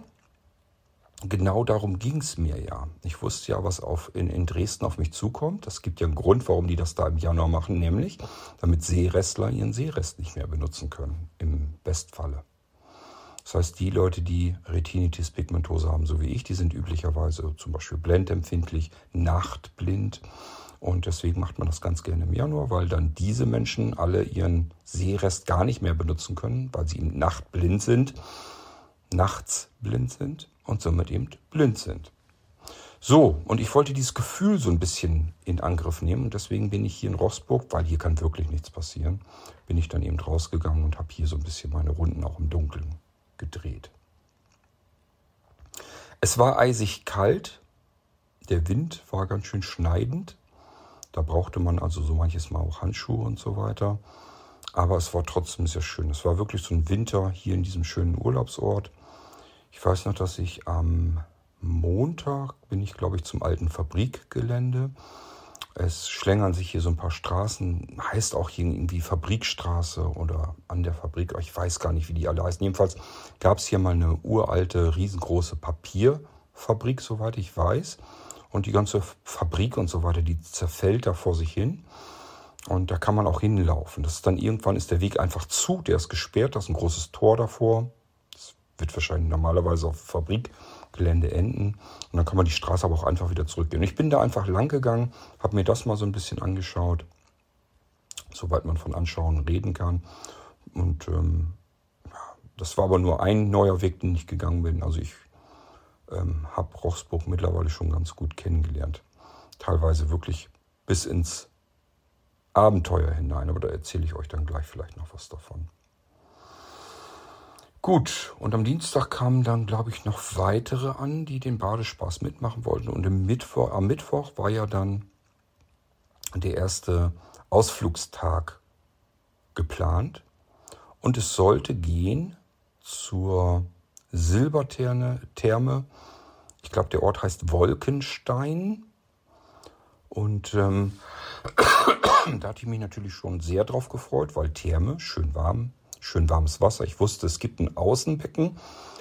genau darum ging es mir ja. Ich wusste ja, was auf, in, in Dresden auf mich zukommt. Das gibt ja einen Grund, warum die das da im Januar machen, nämlich damit Seerestler ihren Seerest nicht mehr benutzen können, im Bestfalle. Das heißt, die Leute, die Retinitis pigmentosa haben, so wie ich, die sind üblicherweise zum Beispiel blendempfindlich, nachtblind. Und deswegen macht man das ganz gerne im Januar, weil dann diese Menschen alle ihren Seerest gar nicht mehr benutzen können, weil sie eben nachtblind sind, nachts blind sind und somit eben blind sind. So, und ich wollte dieses Gefühl so ein bisschen in Angriff nehmen und deswegen bin ich hier in Rossburg, weil hier kann wirklich nichts passieren, bin ich dann eben rausgegangen und habe hier so ein bisschen meine Runden auch im Dunkeln gedreht. Es war eisig kalt, der Wind war ganz schön schneidend, da brauchte man also so manches Mal auch Handschuhe und so weiter, aber es war trotzdem sehr schön. Es war wirklich so ein Winter hier in diesem schönen Urlaubsort. Ich weiß noch, dass ich am Montag bin ich, glaube ich, zum alten Fabrikgelände. Es schlängern sich hier so ein paar Straßen, heißt auch hier irgendwie Fabrikstraße oder an der Fabrik. Ich weiß gar nicht, wie die alle heißen. Jedenfalls gab es hier mal eine uralte, riesengroße Papierfabrik, soweit ich weiß. Und die ganze Fabrik und so weiter, die zerfällt da vor sich hin. Und da kann man auch hinlaufen. Das ist dann irgendwann ist der Weg einfach zu, der ist gesperrt, da ist ein großes Tor davor wird wahrscheinlich normalerweise auf Fabrikgelände enden. Und dann kann man die Straße aber auch einfach wieder zurückgehen. ich bin da einfach lang gegangen, habe mir das mal so ein bisschen angeschaut, soweit man von Anschauen reden kann. Und ähm, das war aber nur ein neuer Weg, den ich gegangen bin. Also ich ähm, habe Rochsburg mittlerweile schon ganz gut kennengelernt. Teilweise wirklich bis ins Abenteuer hinein, aber da erzähle ich euch dann gleich vielleicht noch was davon. Gut, und am Dienstag kamen dann, glaube ich, noch weitere an, die den Badespaß mitmachen wollten. Und Mittwoch, am Mittwoch war ja dann der erste Ausflugstag geplant. Und es sollte gehen zur Silbertherme. Therme. Ich glaube, der Ort heißt Wolkenstein. Und ähm, [coughs] da hatte ich mich natürlich schon sehr drauf gefreut, weil Therme, schön warm, schön warmes Wasser. Ich wusste, es gibt ein Außenbecken.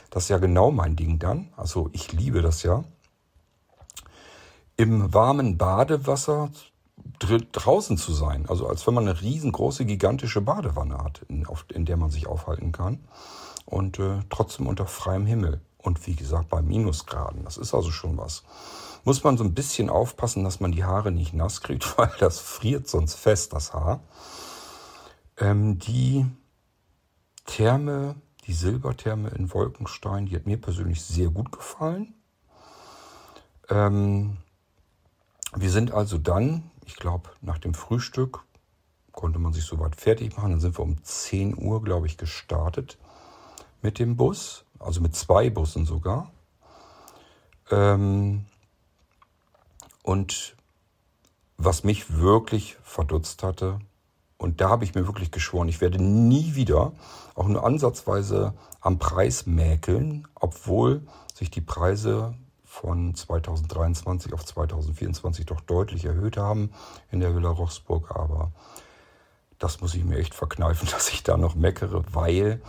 Das ist ja genau mein Ding dann. Also ich liebe das ja. Im warmen Badewasser draußen zu sein. Also als wenn man eine riesengroße, gigantische Badewanne hat, in, auf, in der man sich aufhalten kann. Und äh, trotzdem unter freiem Himmel. Und wie gesagt, bei Minusgraden. Das ist also schon was. Muss man so ein bisschen aufpassen, dass man die Haare nicht nass kriegt, [laughs] weil das friert sonst fest, das Haar. Ähm, die Therme, die Silbertherme in Wolkenstein, die hat mir persönlich sehr gut gefallen. Ähm, wir sind also dann, ich glaube, nach dem Frühstück konnte man sich soweit fertig machen. Dann sind wir um 10 Uhr, glaube ich, gestartet mit dem Bus, also mit zwei Bussen sogar. Ähm, und was mich wirklich verdutzt hatte, und da habe ich mir wirklich geschworen, ich werde nie wieder auch nur ansatzweise am Preis mäkeln, obwohl sich die Preise von 2023 auf 2024 doch deutlich erhöht haben in der Villa Rochsburg. Aber das muss ich mir echt verkneifen, [laughs] dass ich da noch meckere, weil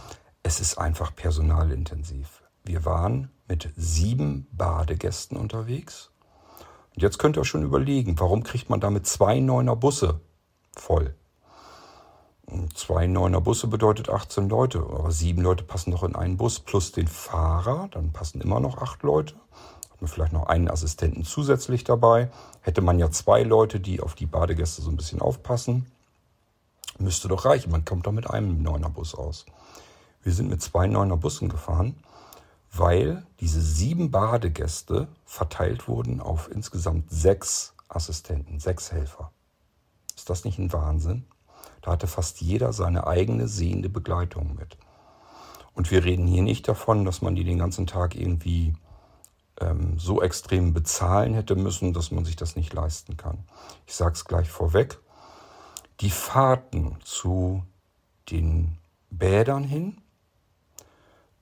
es ist einfach personalintensiv. Wir waren mit sieben Badegästen unterwegs Und jetzt könnt ihr euch schon überlegen, warum kriegt man damit zwei Neuner Busse voll? Zwei Neuner Busse bedeutet 18 Leute, aber sieben Leute passen doch in einen Bus plus den Fahrer, dann passen immer noch acht Leute. Hat man vielleicht noch einen Assistenten zusätzlich dabei. Hätte man ja zwei Leute, die auf die Badegäste so ein bisschen aufpassen. Müsste doch reichen. Man kommt doch mit einem Neuner Bus aus. Wir sind mit zwei Neuner Bussen gefahren, weil diese sieben Badegäste verteilt wurden auf insgesamt sechs Assistenten, sechs Helfer. Ist das nicht ein Wahnsinn? Da hatte fast jeder seine eigene sehende Begleitung mit. Und wir reden hier nicht davon, dass man die den ganzen Tag irgendwie ähm, so extrem bezahlen hätte müssen, dass man sich das nicht leisten kann. Ich sage es gleich vorweg. Die Fahrten zu den Bädern hin,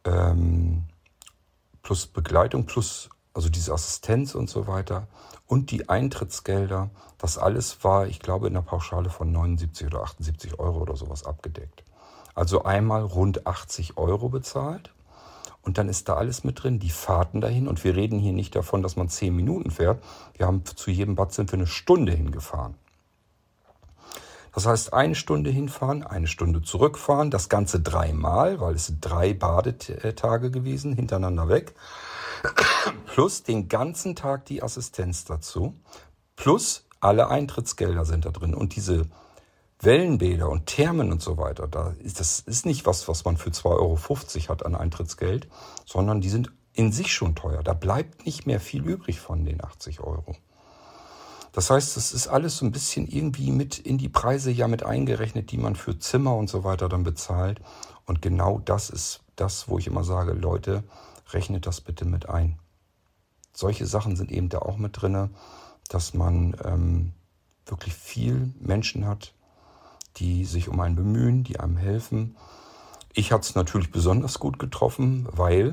ähm, plus Begleitung, plus also diese Assistenz und so weiter und die Eintrittsgelder, das alles war, ich glaube, in der Pauschale von 79 oder 78 Euro oder sowas abgedeckt. Also einmal rund 80 Euro bezahlt und dann ist da alles mit drin, die Fahrten dahin. Und wir reden hier nicht davon, dass man zehn Minuten fährt. Wir haben zu jedem Bad sind wir eine Stunde hingefahren. Das heißt, eine Stunde hinfahren, eine Stunde zurückfahren, das Ganze dreimal, weil es sind drei Badetage gewesen, hintereinander weg. [coughs] Plus den ganzen Tag die Assistenz dazu. Plus alle Eintrittsgelder sind da drin. Und diese Wellenbäder und Thermen und so weiter, das ist nicht was, was man für 2,50 Euro hat an Eintrittsgeld, sondern die sind in sich schon teuer. Da bleibt nicht mehr viel übrig von den 80 Euro. Das heißt, das ist alles so ein bisschen irgendwie mit in die Preise ja mit eingerechnet, die man für Zimmer und so weiter dann bezahlt. Und genau das ist das, wo ich immer sage, Leute, rechnet das bitte mit ein. Solche Sachen sind eben da auch mit drinne, dass man ähm, wirklich viel Menschen hat, die sich um einen bemühen, die einem helfen. Ich hatte es natürlich besonders gut getroffen, weil,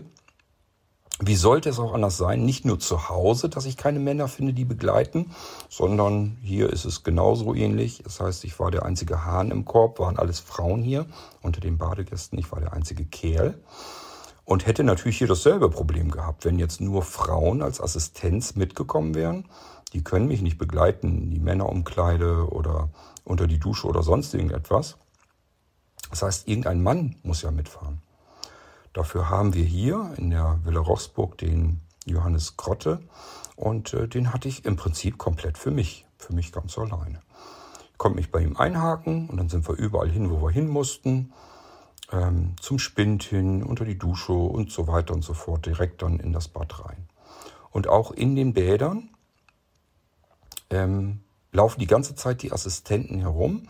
wie sollte es auch anders sein, nicht nur zu Hause, dass ich keine Männer finde, die begleiten, sondern hier ist es genauso ähnlich. Das heißt, ich war der einzige Hahn im Korb, waren alles Frauen hier unter den Badegästen, ich war der einzige Kerl. Und hätte natürlich hier dasselbe Problem gehabt, wenn jetzt nur Frauen als Assistenz mitgekommen wären. Die können mich nicht begleiten, die Männerumkleide oder unter die Dusche oder sonst irgendetwas. Das heißt, irgendein Mann muss ja mitfahren. Dafür haben wir hier in der Villa Rochsburg den Johannes Grotte und äh, den hatte ich im Prinzip komplett für mich, für mich ganz alleine. Ich konnte mich bei ihm einhaken und dann sind wir überall hin, wo wir hin mussten, ähm, zum Spind hin, unter die Dusche und so weiter und so fort, direkt dann in das Bad rein. Und auch in den Bädern ähm, laufen die ganze Zeit die Assistenten herum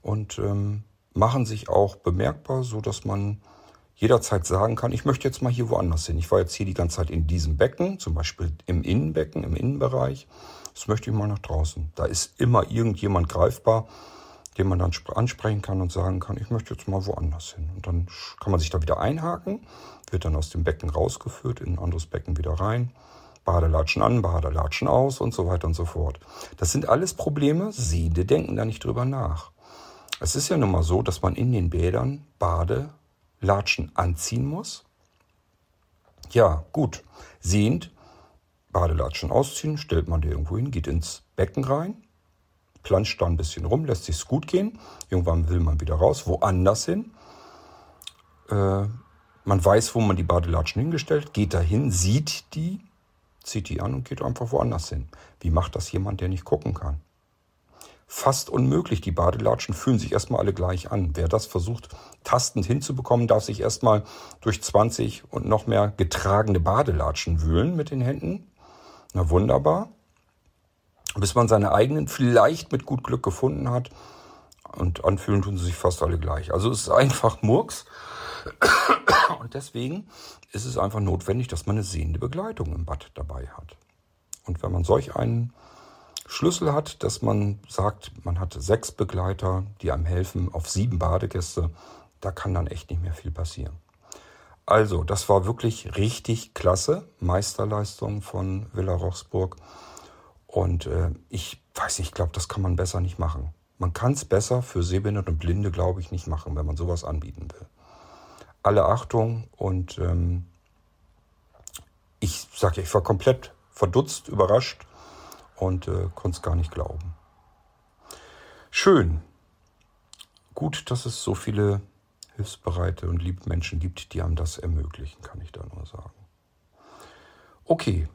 und ähm, machen sich auch bemerkbar, so dass man jederzeit sagen kann, ich möchte jetzt mal hier woanders hin. Ich war jetzt hier die ganze Zeit in diesem Becken, zum Beispiel im Innenbecken, im Innenbereich. Das möchte ich mal nach draußen. Da ist immer irgendjemand greifbar, den man dann ansprechen kann und sagen kann, ich möchte jetzt mal woanders hin. Und dann kann man sich da wieder einhaken, wird dann aus dem Becken rausgeführt, in ein anderes Becken wieder rein. Badelatschen an, Badelatschen aus und so weiter und so fort. Das sind alles Probleme. Sehende denken da nicht drüber nach. Es ist ja nun mal so, dass man in den Bädern Badelatschen anziehen muss. Ja, gut. Sehend, Badelatschen ausziehen, stellt man die irgendwo hin, geht ins Becken rein, planscht da ein bisschen rum, lässt sich's gut gehen. Irgendwann will man wieder raus, woanders hin. Äh, man weiß, wo man die Badelatschen hingestellt, geht dahin, sieht die, zieht die an und geht einfach woanders hin. Wie macht das jemand, der nicht gucken kann? Fast unmöglich. Die Badelatschen fühlen sich erstmal alle gleich an. Wer das versucht, tastend hinzubekommen, darf sich erstmal durch 20 und noch mehr getragene Badelatschen wühlen mit den Händen. Na wunderbar. Bis man seine eigenen vielleicht mit gut Glück gefunden hat. Und anfühlen tun sie sich fast alle gleich. Also es ist einfach Murks. Und deswegen ist es einfach notwendig, dass man eine sehende Begleitung im Bad dabei hat. Und wenn man solch einen Schlüssel hat, dass man sagt, man hat sechs Begleiter, die einem helfen auf sieben Badegäste, da kann dann echt nicht mehr viel passieren. Also, das war wirklich richtig klasse. Meisterleistung von Villa Rochsburg. Und äh, ich weiß nicht, ich glaube, das kann man besser nicht machen. Man kann es besser für Sehbehinderte und Blinde, glaube ich, nicht machen, wenn man sowas anbieten will alle Achtung und ähm, ich sage ja, ich war komplett verdutzt, überrascht und äh, konnte es gar nicht glauben. Schön. Gut, dass es so viele hilfsbereite und liebe Menschen gibt, die einem das ermöglichen, kann ich da nur sagen. Okay.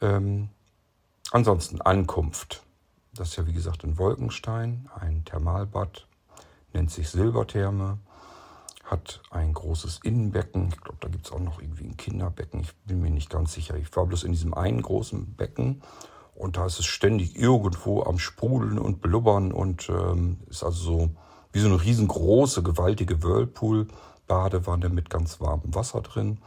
Ähm, ansonsten Ankunft. Das ist ja wie gesagt in Wolkenstein, ein Thermalbad, nennt sich Silbertherme, hat ein großes Innenbecken. Ich glaube, da gibt es auch noch irgendwie ein Kinderbecken. Ich bin mir nicht ganz sicher. Ich war bloß in diesem einen großen Becken und da ist es ständig irgendwo am Sprudeln und Blubbern und ähm, ist also so wie so eine riesengroße, gewaltige Whirlpool-Badewanne mit ganz warmem Wasser drin.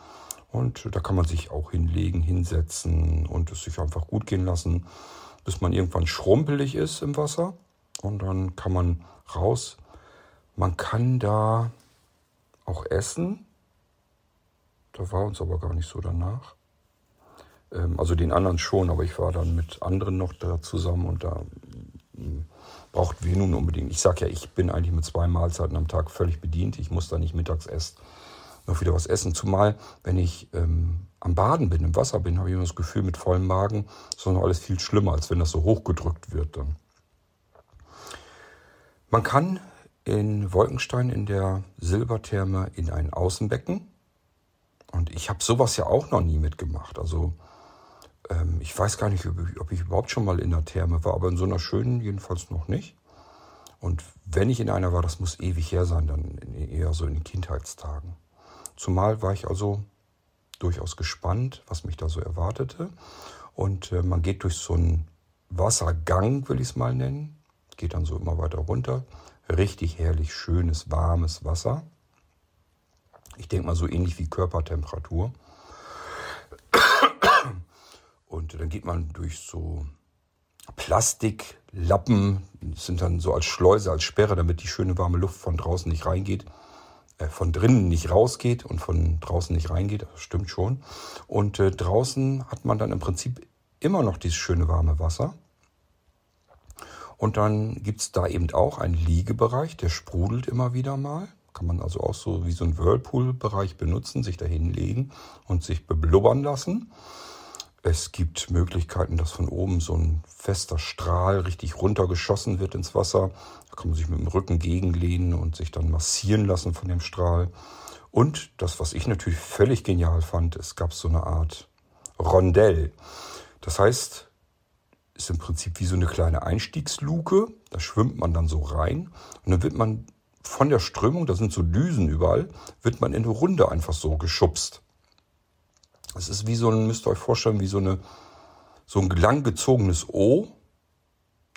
Und da kann man sich auch hinlegen, hinsetzen und es sich einfach gut gehen lassen, bis man irgendwann schrumpelig ist im Wasser. Und dann kann man raus. Man kann da auch essen. Da war uns aber gar nicht so danach. Ähm, also den anderen schon, aber ich war dann mit anderen noch da zusammen und da hm, braucht wir nun unbedingt. Ich sage ja, ich bin eigentlich mit zwei Mahlzeiten am Tag völlig bedient. Ich muss da nicht mittags erst noch wieder was essen. Zumal, wenn ich ähm, am Baden bin, im Wasser bin, habe ich immer das Gefühl, mit vollem Magen ist noch alles viel schlimmer, als wenn das so hochgedrückt wird dann. Man kann in Wolkenstein in der Silbertherme in ein Außenbecken. Und ich habe sowas ja auch noch nie mitgemacht. Also ähm, ich weiß gar nicht, ob ich, ob ich überhaupt schon mal in der Therme war, aber in so einer schönen jedenfalls noch nicht. Und wenn ich in einer war, das muss ewig her sein, dann eher so in Kindheitstagen. Zumal war ich also durchaus gespannt, was mich da so erwartete. Und äh, man geht durch so einen Wassergang, will ich es mal nennen, geht dann so immer weiter runter. Richtig herrlich schönes, warmes Wasser. Ich denke mal so ähnlich wie Körpertemperatur. Und dann geht man durch so Plastiklappen, das sind dann so als Schleuse, als Sperre, damit die schöne warme Luft von draußen nicht reingeht, äh, von drinnen nicht rausgeht und von draußen nicht reingeht, das stimmt schon. Und äh, draußen hat man dann im Prinzip immer noch dieses schöne warme Wasser. Und dann gibt es da eben auch einen Liegebereich, der sprudelt immer wieder mal. Kann man also auch so wie so ein Whirlpool-Bereich benutzen, sich da hinlegen und sich beblubbern lassen. Es gibt Möglichkeiten, dass von oben so ein fester Strahl richtig runtergeschossen wird ins Wasser. Da kann man sich mit dem Rücken gegenlehnen und sich dann massieren lassen von dem Strahl. Und das, was ich natürlich völlig genial fand, es gab so eine Art Rondell. Das heißt, ist im Prinzip wie so eine kleine Einstiegsluke. Da schwimmt man dann so rein und dann wird man von der Strömung, da sind so Düsen überall, wird man in eine Runde einfach so geschubst. Es ist wie so ein, müsst ihr euch vorstellen, wie so eine, so ein langgezogenes O.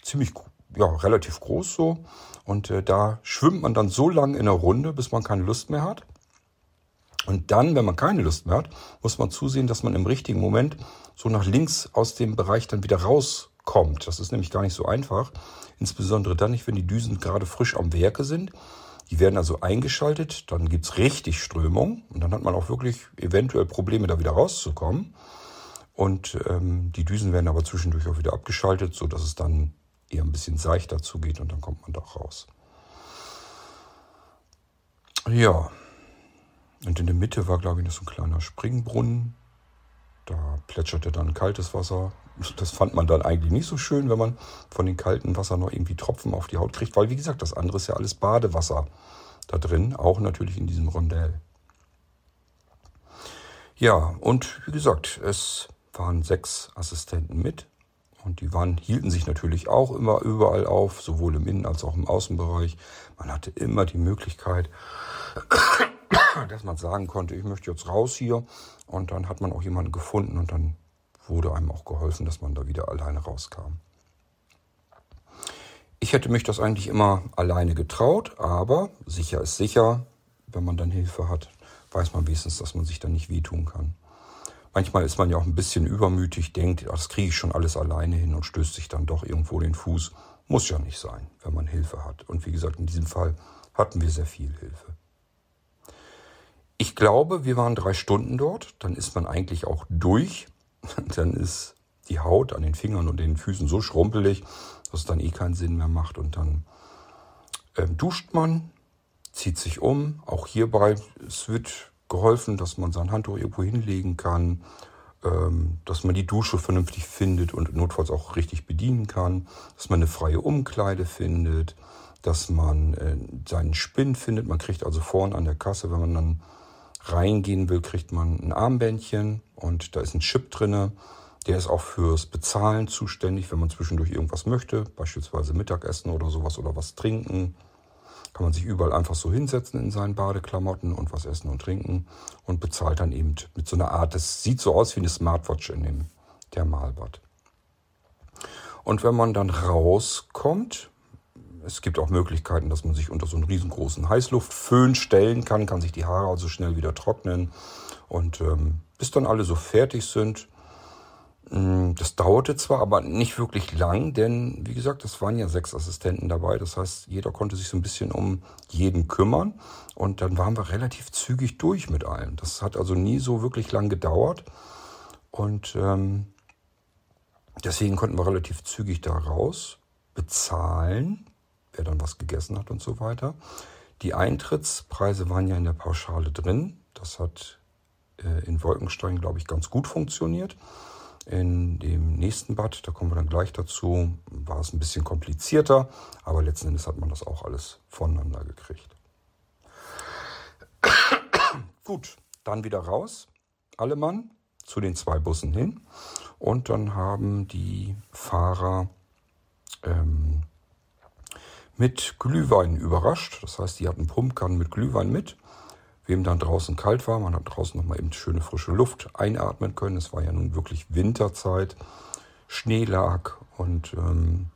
Ziemlich, ja, relativ groß so. Und äh, da schwimmt man dann so lang in der Runde, bis man keine Lust mehr hat. Und dann, wenn man keine Lust mehr hat, muss man zusehen, dass man im richtigen Moment so nach links aus dem Bereich dann wieder rauskommt. Das ist nämlich gar nicht so einfach. Insbesondere dann nicht, wenn die Düsen gerade frisch am Werke sind. Die werden also eingeschaltet, dann gibt's richtig Strömung und dann hat man auch wirklich eventuell Probleme, da wieder rauszukommen. Und ähm, die Düsen werden aber zwischendurch auch wieder abgeschaltet, sodass es dann eher ein bisschen seichter zugeht und dann kommt man doch raus. Ja, und in der Mitte war, glaube ich, noch so ein kleiner Springbrunnen. Da plätscherte dann kaltes Wasser. Das fand man dann eigentlich nicht so schön, wenn man von dem kalten Wasser noch irgendwie Tropfen auf die Haut kriegt, weil wie gesagt, das andere ist ja alles Badewasser da drin, auch natürlich in diesem Rondell. Ja, und wie gesagt, es waren sechs Assistenten mit und die waren, hielten sich natürlich auch immer überall auf, sowohl im Innen- als auch im Außenbereich. Man hatte immer die Möglichkeit, [coughs] dass man sagen konnte, ich möchte jetzt raus hier. Und dann hat man auch jemanden gefunden und dann wurde einem auch geholfen, dass man da wieder alleine rauskam. Ich hätte mich das eigentlich immer alleine getraut, aber sicher ist sicher. Wenn man dann Hilfe hat, weiß man wenigstens, dass man sich dann nicht wehtun kann. Manchmal ist man ja auch ein bisschen übermütig, denkt, das kriege ich schon alles alleine hin und stößt sich dann doch irgendwo den Fuß. Muss ja nicht sein, wenn man Hilfe hat. Und wie gesagt, in diesem Fall hatten wir sehr viel Hilfe. Ich glaube, wir waren drei Stunden dort. Dann ist man eigentlich auch durch. [laughs] Dann ist die Haut an den Fingern und den Füßen so schrumpelig, dass es dann eh keinen Sinn mehr macht. Und dann ähm, duscht man, zieht sich um. Auch hierbei, es wird geholfen, dass man sein Handtuch irgendwo hinlegen kann. ähm, dass man die Dusche vernünftig findet und notfalls auch richtig bedienen kann, dass man eine freie Umkleide findet, dass man äh, seinen Spinn findet. Man kriegt also vorne an der Kasse, wenn man dann reingehen will, kriegt man ein Armbändchen und da ist ein Chip drinne. Der ist auch fürs Bezahlen zuständig, wenn man zwischendurch irgendwas möchte, beispielsweise Mittagessen oder sowas oder was trinken. Kann man sich überall einfach so hinsetzen in seinen Badeklamotten und was essen und trinken und bezahlt dann eben mit so einer Art, das sieht so aus wie eine Smartwatch in dem Thermalbad. Und wenn man dann rauskommt, es gibt auch Möglichkeiten, dass man sich unter so einen riesengroßen Heißluftföhn stellen kann, kann sich die Haare also schnell wieder trocknen. Und ähm, bis dann alle so fertig sind, hm, das dauerte zwar, aber nicht wirklich lang, denn wie gesagt, es waren ja sechs Assistenten dabei. Das heißt, jeder konnte sich so ein bisschen um jeden kümmern. Und dann waren wir relativ zügig durch mit allem. Das hat also nie so wirklich lang gedauert. Und ähm, deswegen konnten wir relativ zügig da raus bezahlen wer dann was gegessen hat und so weiter. Die Eintrittspreise waren ja in der Pauschale drin. Das hat äh, in Wolkenstein, glaube ich, ganz gut funktioniert. In dem nächsten Bad, da kommen wir dann gleich dazu, war es ein bisschen komplizierter, aber letzten Endes hat man das auch alles voneinander gekriegt. [coughs] Gut, dann wieder raus, alle Mann, zu den zwei Bussen hin. Und dann haben die Fahrer ähm, mit Glühwein überrascht. Das heißt, die hatten Pumpkannen mit Glühwein mit. Wem dann draußen kalt war, man hat draußen nochmal eben schöne frische Luft einatmen können. Es war ja nun wirklich Winterzeit, Schnee lag und ähm,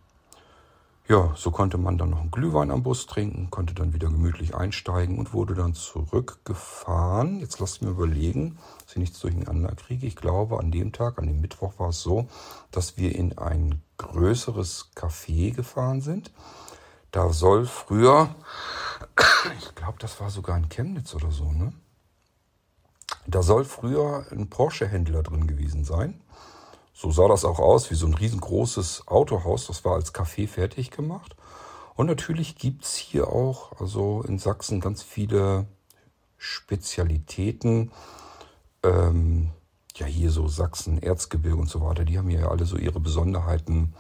ja, so konnte man dann noch einen Glühwein am Bus trinken, konnte dann wieder gemütlich einsteigen und wurde dann zurückgefahren. Jetzt lasst mir überlegen, dass ich nichts durcheinander kriege. Ich glaube, an dem Tag, an dem Mittwoch war es so, dass wir in ein größeres Café gefahren sind. Da soll früher, [coughs] ich glaube, das war sogar in Chemnitz oder so, ne? Da soll früher ein Porsche-Händler drin gewesen sein. So sah das auch aus, wie so ein riesengroßes Autohaus. Das war als Café fertig gemacht. Und natürlich gibt es hier auch, also in Sachsen, ganz viele Spezialitäten. Ähm, ja, hier so Sachsen, Erzgebirge und so weiter, die haben ja alle so ihre Besonderheiten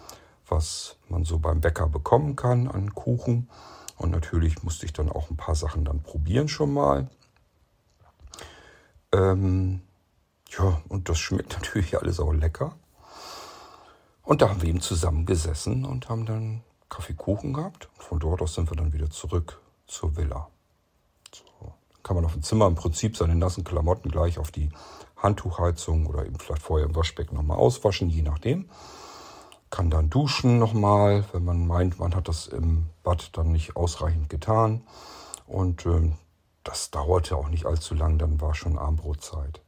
was man so beim Bäcker bekommen kann an Kuchen. Und natürlich musste ich dann auch ein paar Sachen dann probieren schon mal. Ähm, ja, und das schmeckt [laughs] natürlich alles auch lecker. Und da haben wir eben zusammen gesessen und haben dann Kaffeekuchen gehabt. Und von dort aus sind wir dann wieder zurück zur Villa. So. Kann man auf dem Zimmer im Prinzip seine nassen Klamotten gleich auf die Handtuchheizung oder eben vielleicht vorher im Waschbecken nochmal auswaschen, je nachdem kann dann duschen nochmal, wenn man meint, man hat das im Bad dann nicht ausreichend getan. Und ähm, das dauerte auch nicht allzu lang, dann war schon Armbrotzeit.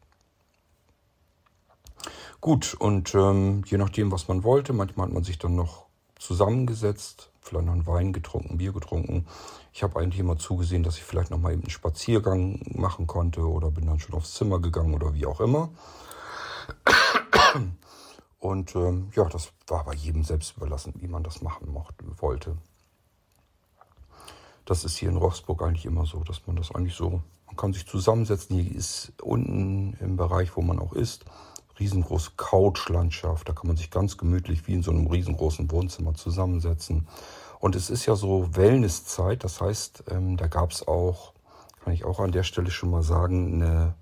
Gut, und ähm, je nachdem, was man wollte, manchmal hat man sich dann noch zusammengesetzt, vielleicht noch einen Wein getrunken, Bier getrunken. Ich habe eigentlich immer zugesehen, dass ich vielleicht noch mal eben einen Spaziergang machen konnte oder bin dann schon aufs Zimmer gegangen oder wie auch immer. Und ähm, ja, das war bei jedem selbst überlassen, wie man das machen mochte, wollte. Das ist hier in Rochsburg eigentlich immer so, dass man das eigentlich so, man kann sich zusammensetzen. Hier ist unten im Bereich, wo man auch ist, riesengroße Couchlandschaft. Da kann man sich ganz gemütlich wie in so einem riesengroßen Wohnzimmer zusammensetzen. Und es ist ja so Wellnesszeit, das heißt, ähm, da gab es auch, kann ich auch an der Stelle schon mal sagen, eine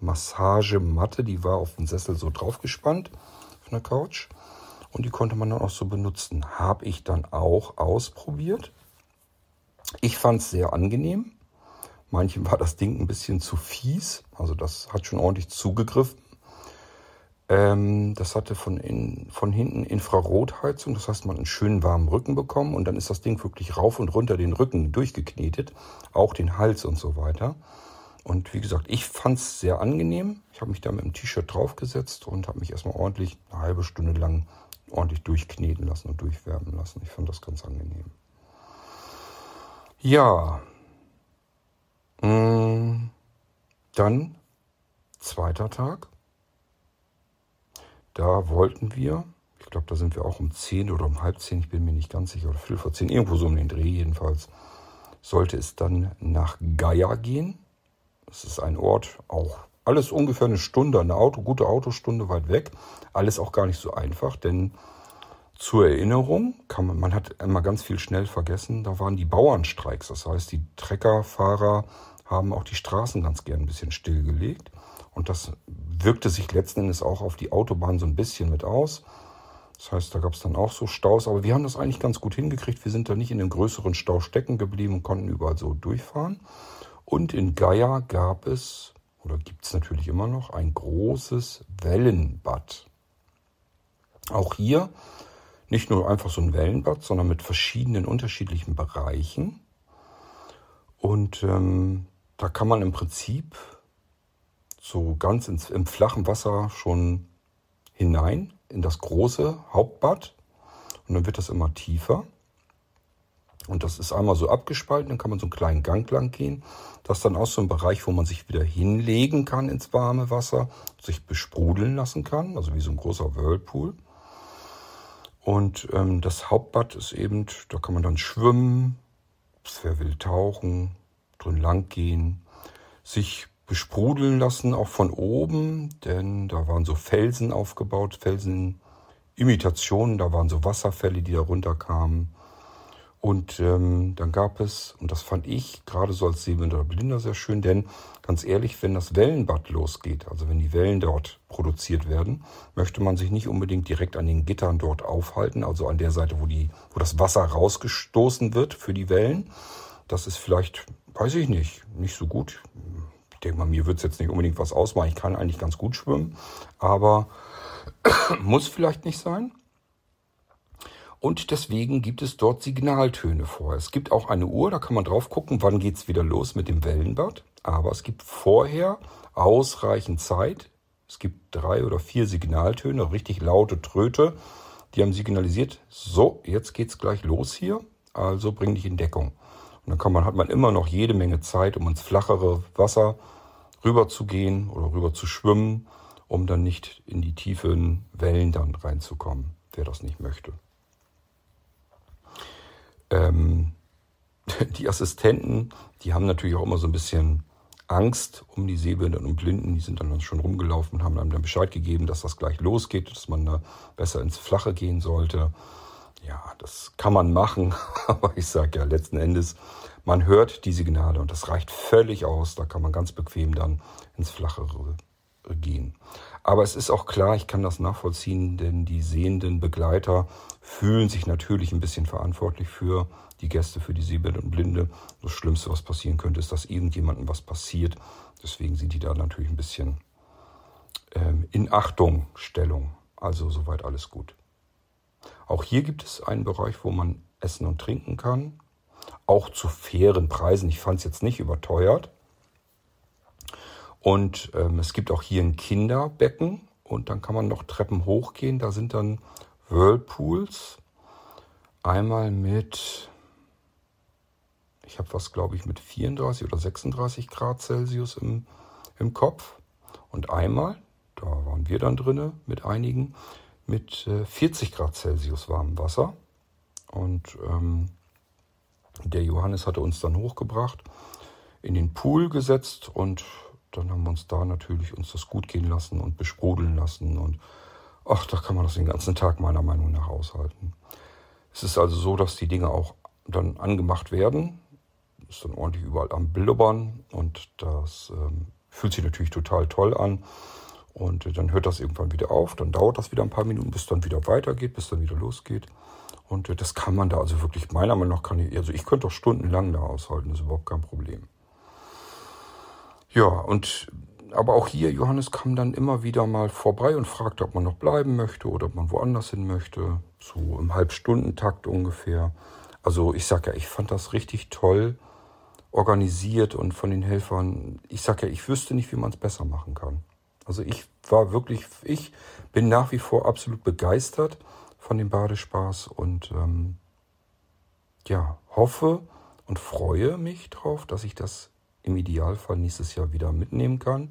Massagematte, die war auf den Sessel so draufgespannt auf einer Couch. Und die konnte man dann auch so benutzen. Habe ich dann auch ausprobiert. Ich fand es sehr angenehm. Manchen war das Ding ein bisschen zu fies. Also das hat schon ordentlich zugegriffen. Ähm, das hatte von, in, von hinten Infrarotheizung. Das heißt, man einen schönen warmen Rücken bekommen. Und dann ist das Ding wirklich rauf und runter den Rücken durchgeknetet. Auch den Hals und so weiter. Und wie gesagt, ich fand es sehr angenehm. Ich habe mich da mit dem T-Shirt draufgesetzt und habe mich erstmal ordentlich eine halbe Stunde lang ordentlich durchkneten lassen und durchwärmen lassen. Ich fand das ganz angenehm. Ja. Mm, dann zweiter Tag. Da wollten wir, ich glaube, da sind wir auch um 10 oder um halb 10, ich bin mir nicht ganz sicher, oder viel vor 10, irgendwo so um den Dreh jedenfalls, sollte es dann nach Geier gehen. Das ist ein Ort, auch alles ungefähr eine Stunde, eine Auto, gute Autostunde weit weg. Alles auch gar nicht so einfach, denn zur Erinnerung, kann man, man hat immer ganz viel schnell vergessen, da waren die Bauernstreiks. Das heißt, die Treckerfahrer haben auch die Straßen ganz gern ein bisschen stillgelegt. Und das wirkte sich letzten Endes auch auf die Autobahn so ein bisschen mit aus. Das heißt, da gab es dann auch so Staus. Aber wir haben das eigentlich ganz gut hingekriegt. Wir sind da nicht in den größeren Stau stecken geblieben und konnten überall so durchfahren. Und in Geier gab es, oder gibt es natürlich immer noch, ein großes Wellenbad. Auch hier nicht nur einfach so ein Wellenbad, sondern mit verschiedenen unterschiedlichen Bereichen. Und ähm, da kann man im Prinzip so ganz ins, im flachen Wasser schon hinein in das große Hauptbad. Und dann wird das immer tiefer. Und das ist einmal so abgespalten, dann kann man so einen kleinen Gang lang gehen. Das ist dann auch so ein Bereich, wo man sich wieder hinlegen kann ins warme Wasser, sich besprudeln lassen kann, also wie so ein großer Whirlpool. Und ähm, das Hauptbad ist eben, da kann man dann schwimmen, wer will tauchen, drin lang gehen, sich besprudeln lassen, auch von oben, denn da waren so Felsen aufgebaut, Felsenimitationen, da waren so Wasserfälle, die da runterkamen. Und ähm, dann gab es, und das fand ich gerade so als sehender Blinder sehr schön, denn ganz ehrlich, wenn das Wellenbad losgeht, also wenn die Wellen dort produziert werden, möchte man sich nicht unbedingt direkt an den Gittern dort aufhalten, also an der Seite, wo, die, wo das Wasser rausgestoßen wird für die Wellen. Das ist vielleicht, weiß ich nicht, nicht so gut. Ich denke mal, mir wird es jetzt nicht unbedingt was ausmachen. Ich kann eigentlich ganz gut schwimmen, aber [coughs] muss vielleicht nicht sein. Und deswegen gibt es dort Signaltöne vor. Es gibt auch eine Uhr, da kann man drauf gucken, wann geht es wieder los mit dem Wellenbad. Aber es gibt vorher ausreichend Zeit. Es gibt drei oder vier Signaltöne, richtig laute Tröte. Die haben signalisiert, so, jetzt geht es gleich los hier. Also bring dich in Deckung. Und dann kann man, hat man immer noch jede Menge Zeit, um ins flachere Wasser rüber zu gehen oder rüber zu schwimmen, um dann nicht in die tiefen Wellen dann reinzukommen, wer das nicht möchte. Ähm, [laughs] die Assistenten, die haben natürlich auch immer so ein bisschen Angst um die Sehbehinderten und Blinden. Die sind dann schon rumgelaufen und haben einem dann Bescheid gegeben, dass das gleich losgeht, dass man da besser ins Flache gehen sollte. Ja, das kann man machen, [laughs] aber ich sage ja letzten Endes, man hört die Signale und das reicht völlig aus. Da kann man ganz bequem dann ins Flachere gehen. Aber es ist auch klar, ich kann das nachvollziehen, denn die sehenden Begleiter fühlen sich natürlich ein bisschen verantwortlich für die Gäste, für die Sehbehinderten und Blinde. Das Schlimmste, was passieren könnte, ist, dass irgendjemandem was passiert. Deswegen sind die da natürlich ein bisschen ähm, in Achtung Stellung. Also soweit alles gut. Auch hier gibt es einen Bereich, wo man essen und trinken kann. Auch zu fairen Preisen. Ich fand es jetzt nicht überteuert. Und ähm, es gibt auch hier ein Kinderbecken und dann kann man noch Treppen hochgehen. Da sind dann Whirlpools. Einmal mit, ich habe was, glaube ich, mit 34 oder 36 Grad Celsius im, im Kopf. Und einmal, da waren wir dann drinne mit einigen, mit äh, 40 Grad Celsius warmem Wasser. Und ähm, der Johannes hatte uns dann hochgebracht, in den Pool gesetzt und dann haben wir uns da natürlich uns das gut gehen lassen und besprudeln lassen. Und ach, da kann man das den ganzen Tag meiner Meinung nach aushalten. Es ist also so, dass die Dinge auch dann angemacht werden. Ist dann ordentlich überall am Blubbern und das ähm, fühlt sich natürlich total toll an. Und äh, dann hört das irgendwann wieder auf. Dann dauert das wieder ein paar Minuten, bis dann wieder weitergeht, bis dann wieder losgeht. Und äh, das kann man da also wirklich, meiner Meinung nach kann ich, also ich könnte doch stundenlang da aushalten, das ist überhaupt kein Problem. Ja, und aber auch hier, Johannes kam dann immer wieder mal vorbei und fragte, ob man noch bleiben möchte oder ob man woanders hin möchte. So im Halbstundentakt ungefähr. Also ich sag ja, ich fand das richtig toll organisiert und von den Helfern. Ich sag ja, ich wüsste nicht, wie man es besser machen kann. Also ich war wirklich, ich bin nach wie vor absolut begeistert von dem Badespaß und ähm, ja, hoffe und freue mich drauf, dass ich das im Idealfall nächstes Jahr wieder mitnehmen kann.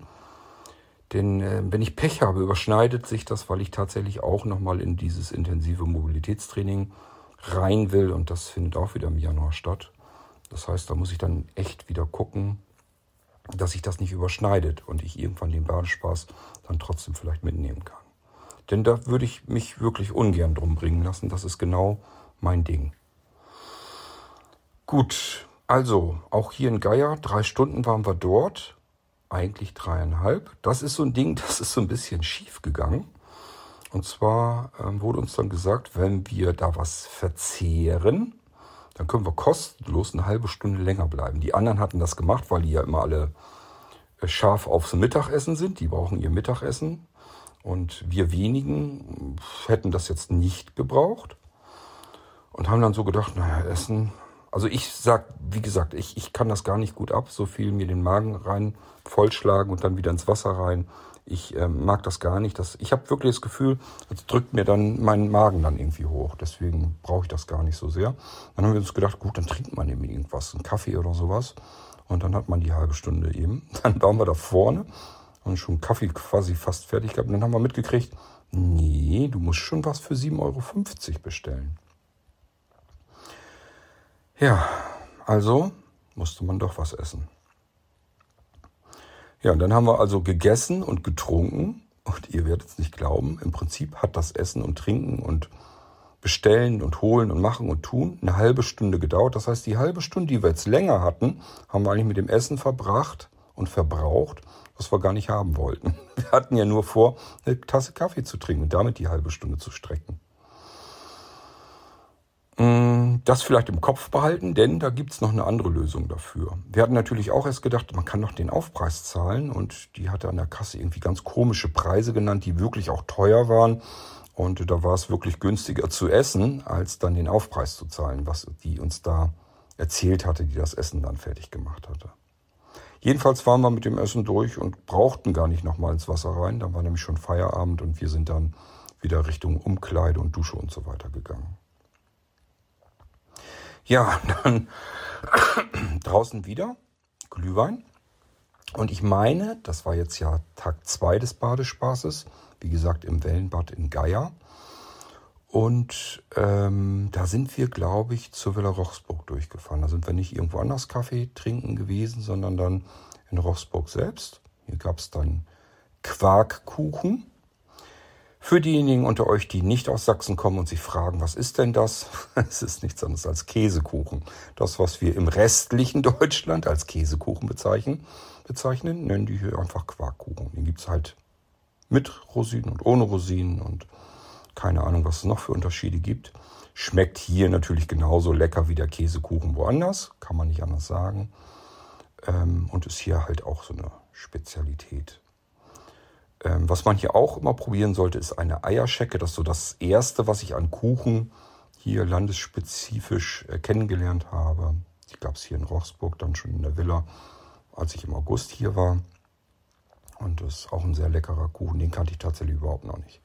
Denn äh, wenn ich Pech habe, überschneidet sich das, weil ich tatsächlich auch nochmal in dieses intensive Mobilitätstraining rein will und das findet auch wieder im Januar statt. Das heißt, da muss ich dann echt wieder gucken, dass sich das nicht überschneidet und ich irgendwann den Badespaß dann trotzdem vielleicht mitnehmen kann. Denn da würde ich mich wirklich ungern drum bringen lassen. Das ist genau mein Ding. Gut, also auch hier in Geier, drei Stunden waren wir dort. Eigentlich dreieinhalb. Das ist so ein Ding, [laughs] das ist so ein bisschen schief gegangen. Und zwar ähm, wurde uns dann gesagt, wenn wir da was verzehren, dann können wir kostenlos eine halbe Stunde länger bleiben. Die anderen hatten das gemacht, weil die ja immer alle äh, scharf aufs Mittagessen sind. Die brauchen ihr Mittagessen. Und wir wenigen hätten das jetzt nicht gebraucht. Und haben dann so gedacht, naja, Essen. Also ich sag, wie gesagt, ich, ich kann das gar nicht gut ab, so viel mir den Magen rein vollschlagen und dann wieder ins Wasser rein. Ich äh, mag das gar nicht. Das, ich habe wirklich das Gefühl, es drückt mir dann meinen Magen dann irgendwie hoch. Deswegen brauche ich das gar nicht so sehr. Dann haben wir uns gedacht, gut, dann trinkt man eben irgendwas, einen Kaffee oder sowas. Und dann hat man die halbe Stunde eben. [laughs] Dann waren wir da vorne und schon Kaffee quasi fast fertig gehabt. Und dann haben wir mitgekriegt, nee, du musst schon was für 7,50 Euro bestellen. Ja, also musste man doch was essen. Ja, und dann haben wir also gegessen und getrunken. Und ihr werdet es nicht glauben, im Prinzip hat das Essen und Trinken und Bestellen und Holen und Machen und Tun eine halbe Stunde gedauert. Das heißt, die halbe Stunde, die wir jetzt länger hatten, haben wir eigentlich mit dem Essen verbracht und verbraucht, was wir gar nicht haben wollten. [laughs] Wir hatten ja nur vor, eine Tasse Kaffee zu trinken und damit die halbe Stunde zu strecken. Mm, das vielleicht im Kopf behalten, denn da gibt es noch eine andere Lösung dafür. Wir hatten natürlich auch erst gedacht, man kann doch den Aufpreis zahlen und die hatte an der Kasse irgendwie ganz komische Preise genannt, die wirklich auch teuer waren. Und da war es wirklich günstiger zu essen, als dann den Aufpreis zu zahlen, was die uns da erzählt hatte, die das Essen dann fertig gemacht hatte. Jedenfalls waren wir mit dem Essen durch und brauchten gar nicht nochmal ins Wasser rein. Da war nämlich schon Feierabend und wir sind dann wieder Richtung Umkleide und Dusche und so weiter gegangen. Ja, [laughs] dann [clears throat] draußen wieder Glühwein. Und ich meine, das war jetzt ja Tag 2 des Badespaßes, wie gesagt im Wellenbad in Geier. Und ähm, da sind wir, glaube ich, zur Villa Rochsburg durchgefahren. Da sind wir nicht irgendwo anders Kaffee trinken gewesen, sondern dann in Rochsburg selbst. Hier gab es dann Quarkkuchen. Für diejenigen unter euch, die nicht aus Sachsen kommen und sich fragen, was ist denn das? [laughs] Es ist nichts anderes als Käsekuchen. Das, was wir im restlichen Deutschland als Käsekuchen bezeichnen, bezeichnen nennen die hier einfach Quarkkuchen. Den gibt es halt mit Rosinen und ohne Rosinen und keine Ahnung, was es noch für Unterschiede gibt. Schmeckt hier natürlich genauso lecker wie der Käsekuchen woanders, kann man nicht anders sagen. Ähm, und ist hier halt auch so eine Spezialität. Ähm, was man hier auch immer probieren sollte, ist eine Eierschecke. Das ist so das Erste, was ich an Kuchen hier landesspezifisch äh, kennengelernt habe. Die gab es hier in Rochsburg, dann schon in der Villa, als ich im August hier war. Und das ist auch ein sehr leckerer Kuchen. Den kannte ich tatsächlich überhaupt noch nicht.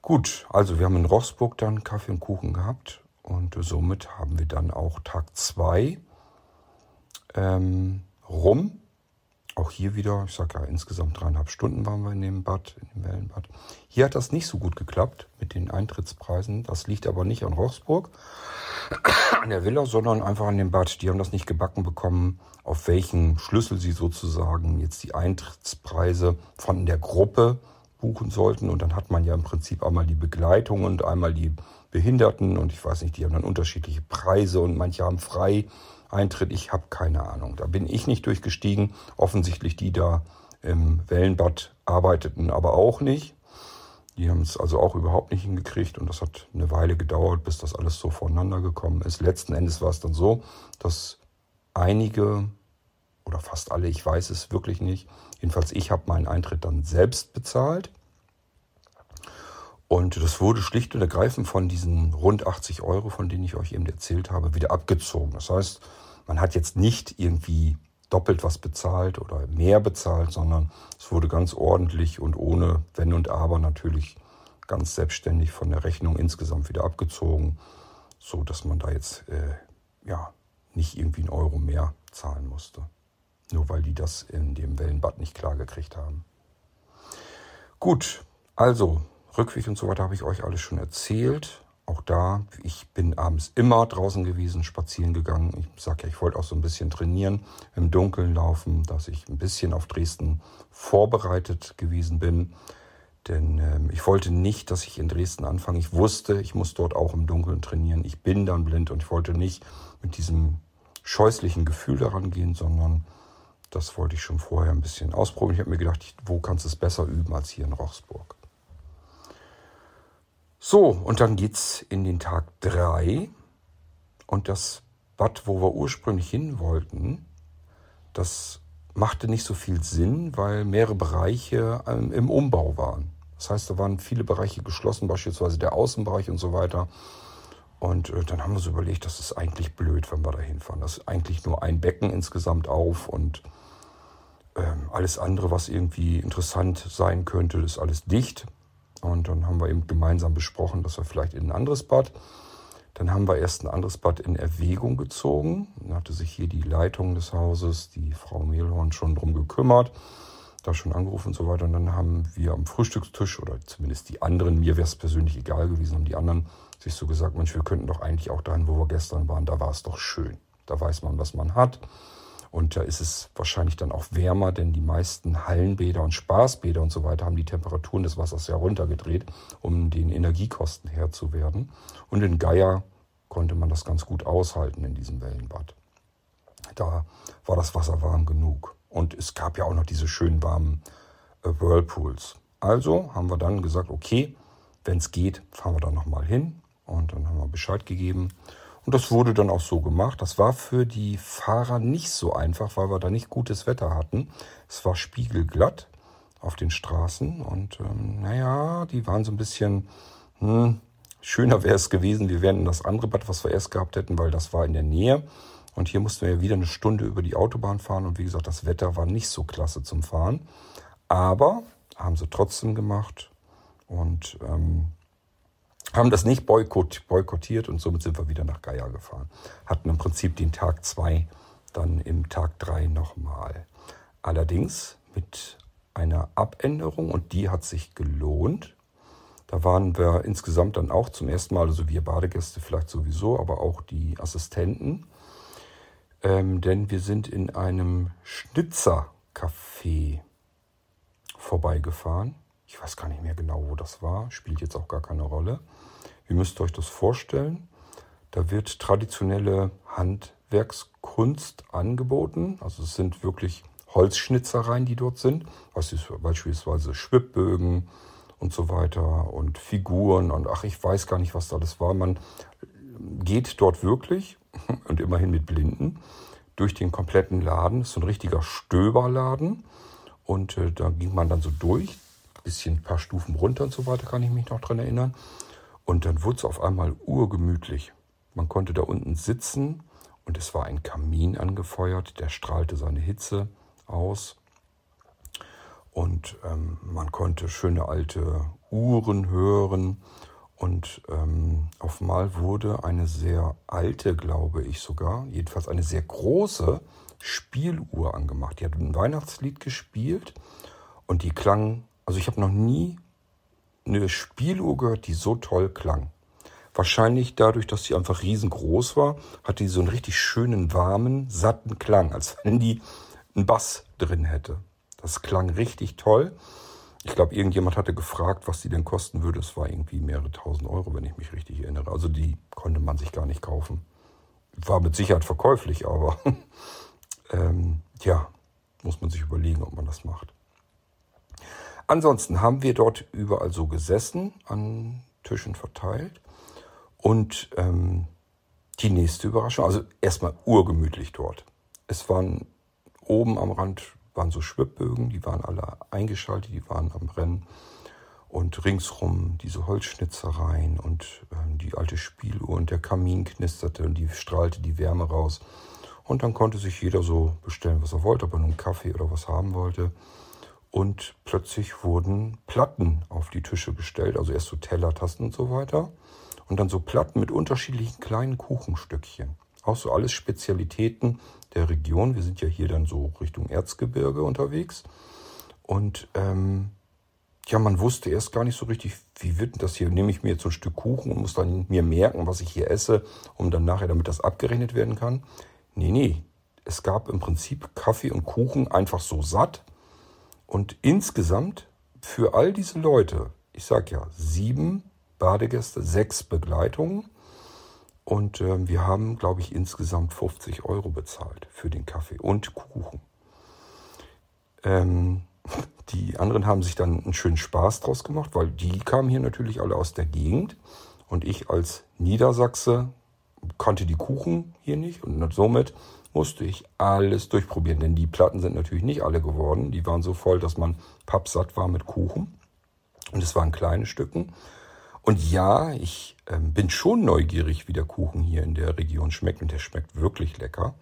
Gut, also wir haben in Rochsburg dann Kaffee und Kuchen gehabt. Und somit haben wir dann auch Tag 2 ähm, rum auch hier wieder, ich sage ja, insgesamt dreieinhalb Stunden waren wir in dem Bad, in dem Wellenbad. Hier hat das nicht so gut geklappt mit den Eintrittspreisen. Das liegt aber nicht an Rochsburg, [coughs] an der Villa, sondern einfach an dem Bad. Die haben das nicht gebacken bekommen, auf welchen Schlüssel sie sozusagen jetzt die Eintrittspreise von der Gruppe buchen sollten. Und dann hat man ja im Prinzip einmal die Begleitung und einmal die Behinderten. Und ich weiß nicht, die haben dann unterschiedliche Preise und manche haben frei Eintritt, ich habe keine Ahnung. Da bin ich nicht durchgestiegen. Offensichtlich die da im Wellenbad arbeiteten aber auch nicht. Die haben es also auch überhaupt nicht hingekriegt und das hat eine Weile gedauert, bis das alles so voneinander gekommen ist. Letzten Endes war es dann so, dass einige oder fast alle, ich weiß es wirklich nicht, jedenfalls ich habe meinen Eintritt dann selbst bezahlt. Und das wurde schlicht und ergreifend von diesen rund 80 Euro, von denen ich euch eben erzählt habe, wieder abgezogen. Das heißt, man hat jetzt nicht irgendwie doppelt was bezahlt oder mehr bezahlt, sondern es wurde ganz ordentlich und ohne Wenn und Aber natürlich ganz selbstständig von der Rechnung insgesamt wieder abgezogen, so dass man da jetzt äh, ja nicht irgendwie einen Euro mehr zahlen musste, nur weil die das in dem Wellenbad nicht klar gekriegt haben. Gut, also Rückweg und so weiter habe ich euch alles schon erzählt. Auch da, ich bin abends immer draußen gewesen, spazieren gegangen. Ich sage ja, ich wollte auch so ein bisschen trainieren, im Dunkeln laufen, dass ich ein bisschen auf Dresden vorbereitet gewesen bin. Denn ähm, ich wollte nicht, dass ich in Dresden anfange. Ich wusste, ich muss dort auch im Dunkeln trainieren. Ich bin dann blind und ich wollte nicht mit diesem scheußlichen Gefühl daran gehen, sondern das wollte ich schon vorher ein bisschen ausprobieren. Ich habe mir gedacht, wo kannst du es besser üben als hier in Rochsburg? So, und dann geht's in den Tag 3 und das Bad, wo wir ursprünglich hin wollten, das machte nicht so viel Sinn, weil mehrere Bereiche ähm, im Umbau waren. Das heißt, da waren viele Bereiche geschlossen, beispielsweise der Außenbereich und so weiter. Und äh, dann haben wir uns überlegt, das ist eigentlich blöd, wenn wir da hinfahren. Das ist eigentlich nur ein Becken insgesamt auf und ähm, alles andere, was irgendwie interessant sein könnte, ist alles dicht. Und dann haben wir eben gemeinsam besprochen, dass wir vielleicht in ein anderes Bad. Dann haben wir erst ein anderes Bad in Erwägung gezogen. Dann hatte sich hier die Leitung des Hauses, die Frau Mehlhorn, schon drum gekümmert, da schon angerufen und so weiter. Und dann haben wir am Frühstückstisch, oder zumindest die anderen, mir wäre es persönlich egal gewesen, haben die anderen sich so gesagt, Mensch, wir könnten doch eigentlich auch dahin, wo wir gestern waren, da war es doch schön. Da weiß man, was man hat. Und da ist es wahrscheinlich dann auch wärmer, denn die meisten Hallenbäder und Spaßbäder und so weiter haben die Temperaturen des Wassers ja runtergedreht, um den Energiekosten Herr zu werden. Und in Geier konnte man das ganz gut aushalten in diesem Wellenbad. Da war das Wasser warm genug. Und es gab ja auch noch diese schönen warmen äh, Whirlpools. Also haben wir dann gesagt, okay, wenn es geht, fahren wir da nochmal hin. Und dann haben wir Bescheid gegeben. Und das wurde dann auch so gemacht. Das war für die Fahrer nicht so einfach, weil wir da nicht gutes Wetter hatten. Es war spiegelglatt auf den Straßen und ähm, naja, die waren so ein bisschen, hm, schöner wäre es gewesen, wir wären in das andere Bad, was wir erst gehabt hätten, weil das war in der Nähe. Und hier mussten wir ja wieder eine Stunde über die Autobahn fahren und wie gesagt, das Wetter war nicht so klasse zum Fahren. Aber haben sie trotzdem gemacht und ähm, haben das nicht boykott, boykottiert und somit sind wir wieder nach Geier gefahren. Hatten im Prinzip den Tag 2 dann im Tag 3 nochmal. Allerdings mit einer Abänderung und die hat sich gelohnt. Da waren wir insgesamt dann auch zum ersten Mal, also wir Badegäste vielleicht sowieso, aber auch die Assistenten. Ähm, denn wir sind in einem Schnitzercafé vorbeigefahren. Ich weiß gar nicht mehr genau, wo das war, spielt jetzt auch gar keine Rolle. Ihr müsst euch das vorstellen. Da wird traditionelle Handwerkskunst angeboten. Also es sind wirklich Holzschnitzereien, die dort sind. Beispielsweise Schwibbögen und so weiter und Figuren und ach, ich weiß gar nicht, was da alles war. Man geht dort wirklich [laughs] und immerhin mit Blinden durch den kompletten Laden. Das ist so ein richtiger Stöberladen. Und äh, da ging man dann so durch, bisschen ein paar Stufen runter und so weiter, kann ich mich noch dran erinnern. Und dann wurde es auf einmal urgemütlich. Man konnte da unten sitzen und es war ein Kamin angefeuert, der strahlte seine Hitze aus. Und ähm, man konnte schöne alte Uhren hören. Und ähm, auf einmal wurde eine sehr alte, glaube ich sogar, jedenfalls eine sehr große Spieluhr angemacht. Die hat ein Weihnachtslied gespielt und die klang, also ich habe noch nie eine Spieluhr gehört, die so toll klang. Wahrscheinlich dadurch, dass sie einfach riesengroß war, hatte die so einen richtig schönen, warmen, satten Klang, als [laughs] wenn die einen Bass drin hätte. Das klang richtig toll. Ich glaube, irgendjemand hatte gefragt, was die denn kosten würde. Es war irgendwie mehrere tausend Euro, wenn ich mich richtig erinnere. Also die konnte man sich gar nicht kaufen. War mit Sicherheit verkäuflich, aber [laughs] ähm, ja, muss man sich überlegen, ob man das macht. Ansonsten haben wir dort überall so gesessen, an Tischen verteilt. Und ähm, die nächste Überraschung, also erstmal urgemütlich dort. Es waren oben am Rand waren so Schwibbögen, die waren alle eingeschaltet, die waren am Rennen. Und ringsrum diese Holzschnitzereien und ähm, die alte Spieluhr und der Kamin knisterte und die strahlte die Wärme raus. Und dann konnte sich jeder so bestellen, was er wollte, ob er nun Kaffee oder was haben wollte. Und plötzlich wurden Platten auf die Tische gestellt, also erst so Teller, Tasten und so weiter. Und dann so Platten mit unterschiedlichen kleinen Kuchenstückchen. Auch so alles Spezialitäten der Region. Wir sind ja hier dann so Richtung Erzgebirge unterwegs. Und ähm, ja, man wusste erst gar nicht so richtig, wie wird denn das hier? Nehme ich mir jetzt so ein Stück Kuchen und muss dann mir merken, was ich hier esse, um dann nachher, damit das abgerechnet werden kann? Nee, nee. Es gab im Prinzip Kaffee und Kuchen einfach so satt. Und insgesamt für all diese Leute, ich sag ja, sieben Badegäste, sechs Begleitungen. Und äh, wir haben, glaube ich, insgesamt 50 Euro bezahlt für den Kaffee und Kuchen. Ähm, [laughs] die anderen haben sich dann einen schönen Spaß draus gemacht, weil die kamen hier natürlich alle aus der Gegend. Und ich als Niedersachse kannte die Kuchen hier nicht und somit musste ich alles durchprobieren, denn die Platten sind natürlich nicht alle geworden. Die waren so voll, dass man pappsatt war mit Kuchen. Und es waren kleine Stücken. Und ja, ich äh, bin schon neugierig, wie der Kuchen hier in der Region schmeckt. Und der schmeckt wirklich lecker.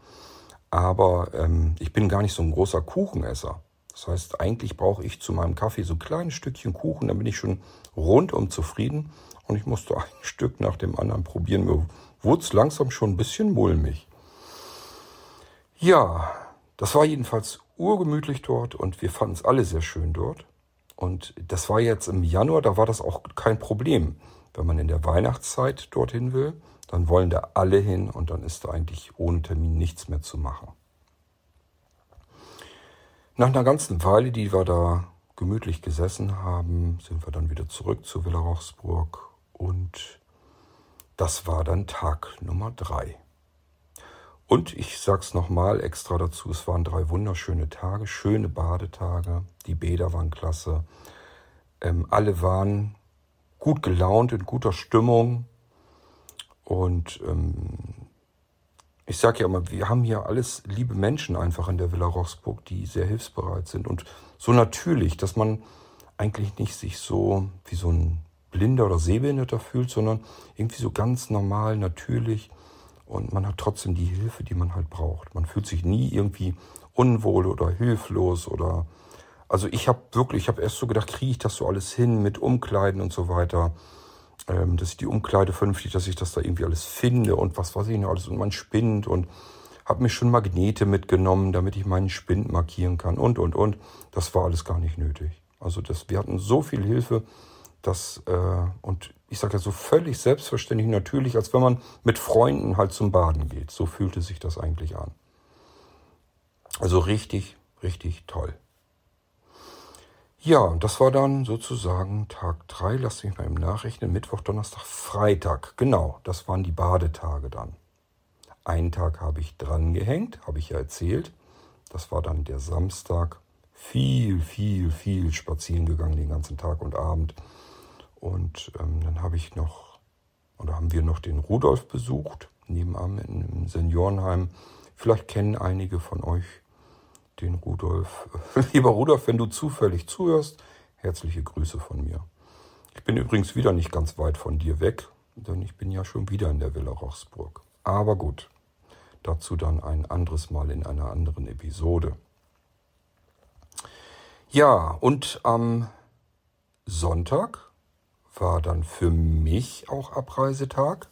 Aber ähm, ich bin gar nicht so ein großer Kuchenesser. Das heißt, eigentlich brauche ich zu meinem Kaffee so ein kleines Stückchen Kuchen, dann bin ich schon rundum zufrieden. Und ich musste [laughs] ein Stück nach dem anderen probieren. Mir wurde es langsam schon ein bisschen mulmig. Ja, das war jedenfalls urgemütlich dort und wir fanden es alle sehr schön dort. Und das war jetzt im Januar, da war das auch kein Problem. Wenn man in der Weihnachtszeit dorthin will, dann wollen da alle hin und dann ist da eigentlich ohne Termin nichts mehr zu machen. Nach einer ganzen Weile, die wir da gemütlich gesessen haben, sind wir dann wieder zurück zu Villa Rochsburg und das war dann Tag Nummer drei. Und ich sag's nochmal extra dazu, es waren drei wunderschöne Tage, schöne Badetage, die Bäder waren klasse. Ähm, alle waren gut gelaunt, in guter Stimmung. Und ähm, ich sage ja immer, wir haben hier alles liebe Menschen einfach in der Villa Roxburg, die sehr hilfsbereit sind. Und so natürlich, dass man eigentlich nicht sich so wie so ein Blinder oder Sehbehinderter fühlt, sondern irgendwie so ganz normal, natürlich und man hat trotzdem die Hilfe, die man halt braucht. Man fühlt sich nie irgendwie unwohl oder hilflos oder also ich habe wirklich, ich habe erst so gedacht, kriege ich das so alles hin mit Umkleiden und so weiter, ähm, dass ich die Umkleide vernünftig, dass ich das da irgendwie alles finde und was weiß ich noch alles und man spinnt und habe mir schon Magnete mitgenommen, damit ich meinen Spind markieren kann und und und. Das war alles gar nicht nötig. Also das, wir hatten so viel Hilfe, dass äh, und ich sage ja so völlig selbstverständlich natürlich, als wenn man mit Freunden halt zum Baden geht. So fühlte sich das eigentlich an. Also richtig, richtig toll. Ja, das war dann sozusagen Tag 3, lasst mich mal im Nachrechnen, Mittwoch, Donnerstag, Freitag. Genau, das waren die Badetage dann. Einen Tag habe ich dran gehängt, habe ich ja erzählt. Das war dann der Samstag. Viel, viel, viel spazieren gegangen den ganzen Tag und Abend. Und ähm, dann habe ich noch, oder haben wir noch den Rudolf besucht, nebenan im Seniorenheim. Vielleicht kennen einige von euch den Rudolf. [laughs] Lieber Rudolf, wenn du zufällig zuhörst, herzliche Grüße von mir. Ich bin übrigens wieder nicht ganz weit von dir weg, denn ich bin ja schon wieder in der Villa Rochsburg. Aber gut, dazu dann ein anderes Mal in einer anderen Episode. Ja, und am Sonntag war dann für mich auch Abreisetag.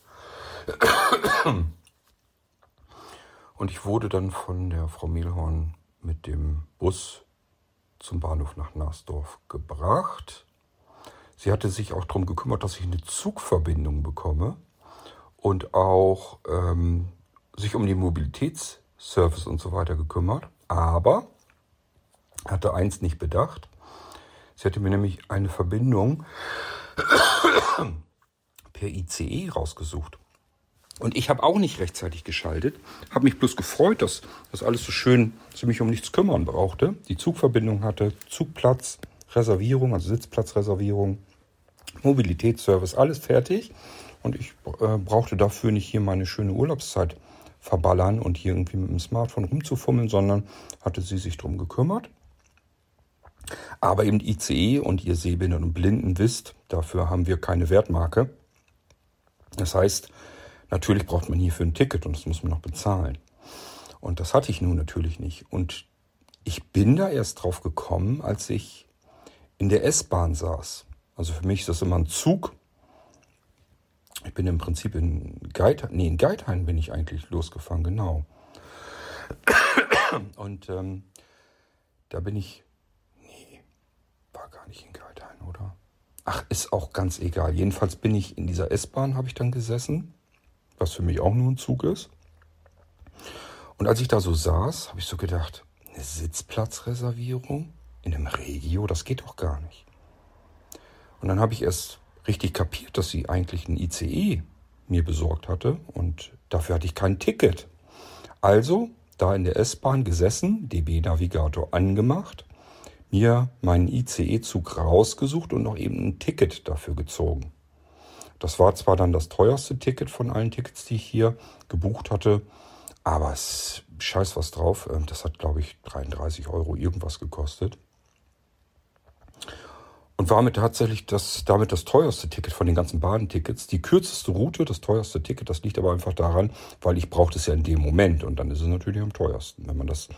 Und ich wurde dann von der Frau Mehlhorn mit dem Bus zum Bahnhof nach Nasdorf gebracht. Sie hatte sich auch darum gekümmert, dass ich eine Zugverbindung bekomme und auch ähm, sich um den Mobilitätsservice und so weiter gekümmert. Aber hatte eins nicht bedacht. Sie hatte mir nämlich eine Verbindung per ICE rausgesucht. Und ich habe auch nicht rechtzeitig geschaltet, habe mich bloß gefreut, dass das alles so schön, dass ich mich um nichts kümmern brauchte. Die Zugverbindung hatte, Zugplatz, Reservierung, also Sitzplatzreservierung, Mobilitätsservice, alles fertig. Und ich äh, brauchte dafür nicht hier meine schöne Urlaubszeit verballern und hier irgendwie mit dem Smartphone rumzufummeln, sondern hatte sie sich darum gekümmert. Aber eben ICE und ihr Sehbehinderten und Blinden wisst, dafür haben wir keine Wertmarke. Das heißt, natürlich braucht man hierfür ein Ticket und das muss man noch bezahlen. Und das hatte ich nun natürlich nicht. Und ich bin da erst drauf gekommen, als ich in der S-Bahn saß. Also für mich ist das immer ein Zug. Ich bin im Prinzip in Geithain, nee, in Geithain bin ich eigentlich losgefahren, genau. Und ähm, da bin ich gar nicht in Geithain, Ach, ist auch ganz egal. Jedenfalls bin ich in dieser S-Bahn, habe ich dann gesessen, was für mich auch nur ein Zug ist. Und als ich da so saß, habe ich so gedacht, eine Sitzplatzreservierung in einem Regio, das geht doch gar nicht. Und dann habe ich erst richtig kapiert, dass sie eigentlich ein ICE mir besorgt hatte und dafür hatte ich kein Ticket. Also da in der S-Bahn gesessen, DB-Navigator angemacht, mir meinen ICE-Zug rausgesucht und noch eben ein Ticket dafür gezogen. Das war zwar dann das teuerste Ticket von allen Tickets, die ich hier gebucht hatte, aber es scheiß was drauf. Ähm, das hat, glaube ich, 33 Euro irgendwas gekostet. Und war mit tatsächlich das, damit das teuerste Ticket von den ganzen Bahntickets. Die kürzeste Route, das teuerste Ticket, das liegt aber einfach daran, weil ich brauchte es ja in dem Moment. Und dann ist es natürlich am teuersten. Wenn man das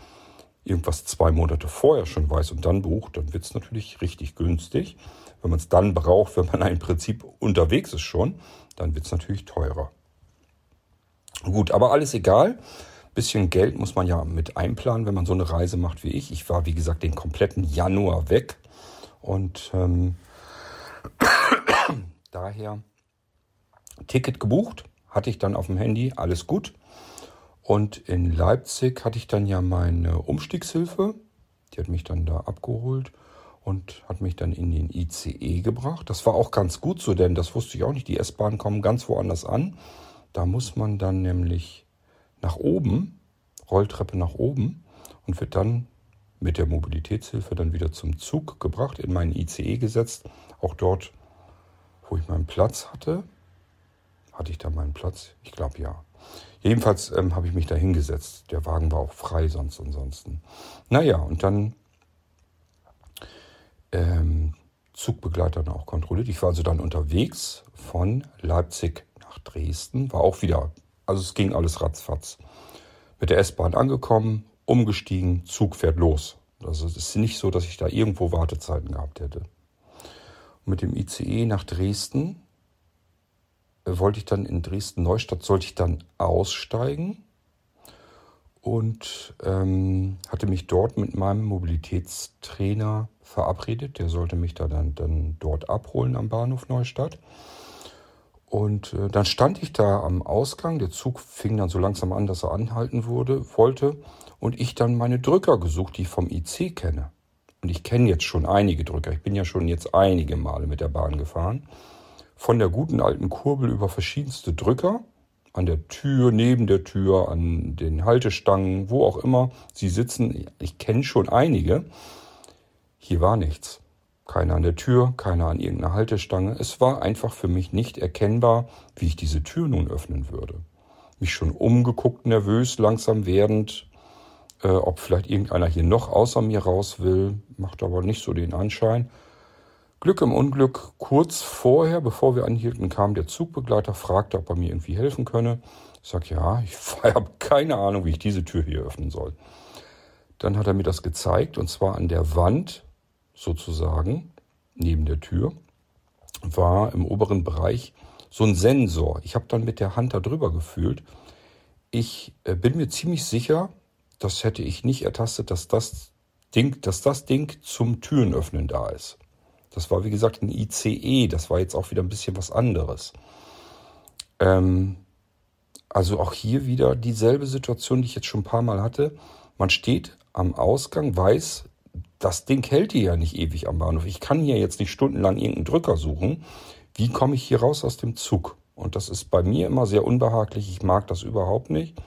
irgendwas zwei Monate vorher schon weiß und dann bucht, dann wird es natürlich richtig günstig. Wenn man es dann braucht, wenn man im Prinzip unterwegs ist schon, dann wird es natürlich teurer. Gut, aber alles egal. Bisschen Geld muss man ja mit einplanen, wenn man so eine Reise macht wie ich. Ich war, wie gesagt, den kompletten Januar weg und ähm, [coughs] daher Ticket gebucht, hatte ich dann auf dem Handy, alles gut. Und in Leipzig hatte ich dann ja meine Umstiegshilfe. Die hat mich dann da abgeholt und hat mich dann in den ICE gebracht. Das war auch ganz gut so, denn das wusste ich auch nicht. Die S-Bahnen kommen ganz woanders an. Da muss man dann nämlich nach oben, Rolltreppe nach oben und wird dann mit der Mobilitätshilfe dann wieder zum Zug gebracht, in meinen ICE gesetzt. Auch dort, wo ich meinen Platz hatte. Hatte ich da meinen Platz? Ich glaube ja. Jedenfalls ähm, habe ich mich da hingesetzt. Der Wagen war auch frei, sonst ansonsten. Naja, und dann ähm, Zugbegleiter auch kontrolliert. Ich war also dann unterwegs von Leipzig nach Dresden. War auch wieder, also es ging alles ratzfatz. Mit der S-Bahn angekommen, umgestiegen, Zug fährt los. Also es ist nicht so, dass ich da irgendwo Wartezeiten gehabt hätte. Und mit dem ICE nach Dresden wollte ich dann in Dresden-Neustadt, sollte ich dann aussteigen und ähm, hatte mich dort mit meinem Mobilitätstrainer verabredet. Der sollte mich da dann, dann dort abholen am Bahnhof Neustadt. Und äh, dann stand ich da am Ausgang. Der Zug fing dann so langsam an, dass er anhalten wurde, wollte und ich dann meine Drücker gesucht, die ich vom IC kenne. Und ich kenne jetzt schon einige Drücker. Ich bin ja schon jetzt einige Male mit der Bahn gefahren. Von der guten alten Kurbel über verschiedenste Drücker. An der Tür, neben der Tür, an den Haltestangen, wo auch immer sie sitzen. Ich kenne schon einige. Hier war nichts. Keiner an der Tür, keiner an irgendeiner Haltestange. Es war einfach für mich nicht erkennbar, wie ich diese Tür nun öffnen würde. Mich schon umgeguckt, nervös, langsam werdend, äh, ob vielleicht irgendeiner hier noch außer mir raus will, macht aber nicht so den Anschein. Glück im Unglück, kurz vorher, bevor wir anhielten, kam der Zugbegleiter, fragte, ob er mir irgendwie helfen könne. Ich sage, ja, ich [laughs] habe keine Ahnung, wie ich diese Tür hier öffnen soll. Dann hat er mir das gezeigt, und zwar an der Wand sozusagen, neben der Tür, war im oberen Bereich so ein Sensor. Ich habe dann mit der Hand da drüber gefühlt. Ich äh, bin mir ziemlich sicher, das hätte ich nicht ertastet, dass das Ding, dass das Ding zum Türenöffnen da ist. Das war wie gesagt ein ICE, das war jetzt auch wieder ein bisschen was anderes. Ähm, also auch hier wieder dieselbe Situation, die ich jetzt schon ein paar Mal hatte. Man steht am Ausgang, weiß, das Ding hält hier ja nicht ewig am Bahnhof. Ich kann hier jetzt nicht stundenlang irgendeinen Drücker suchen. Wie komme ich hier raus aus dem Zug? Und das ist bei mir immer sehr unbehaglich. Ich mag das überhaupt nicht.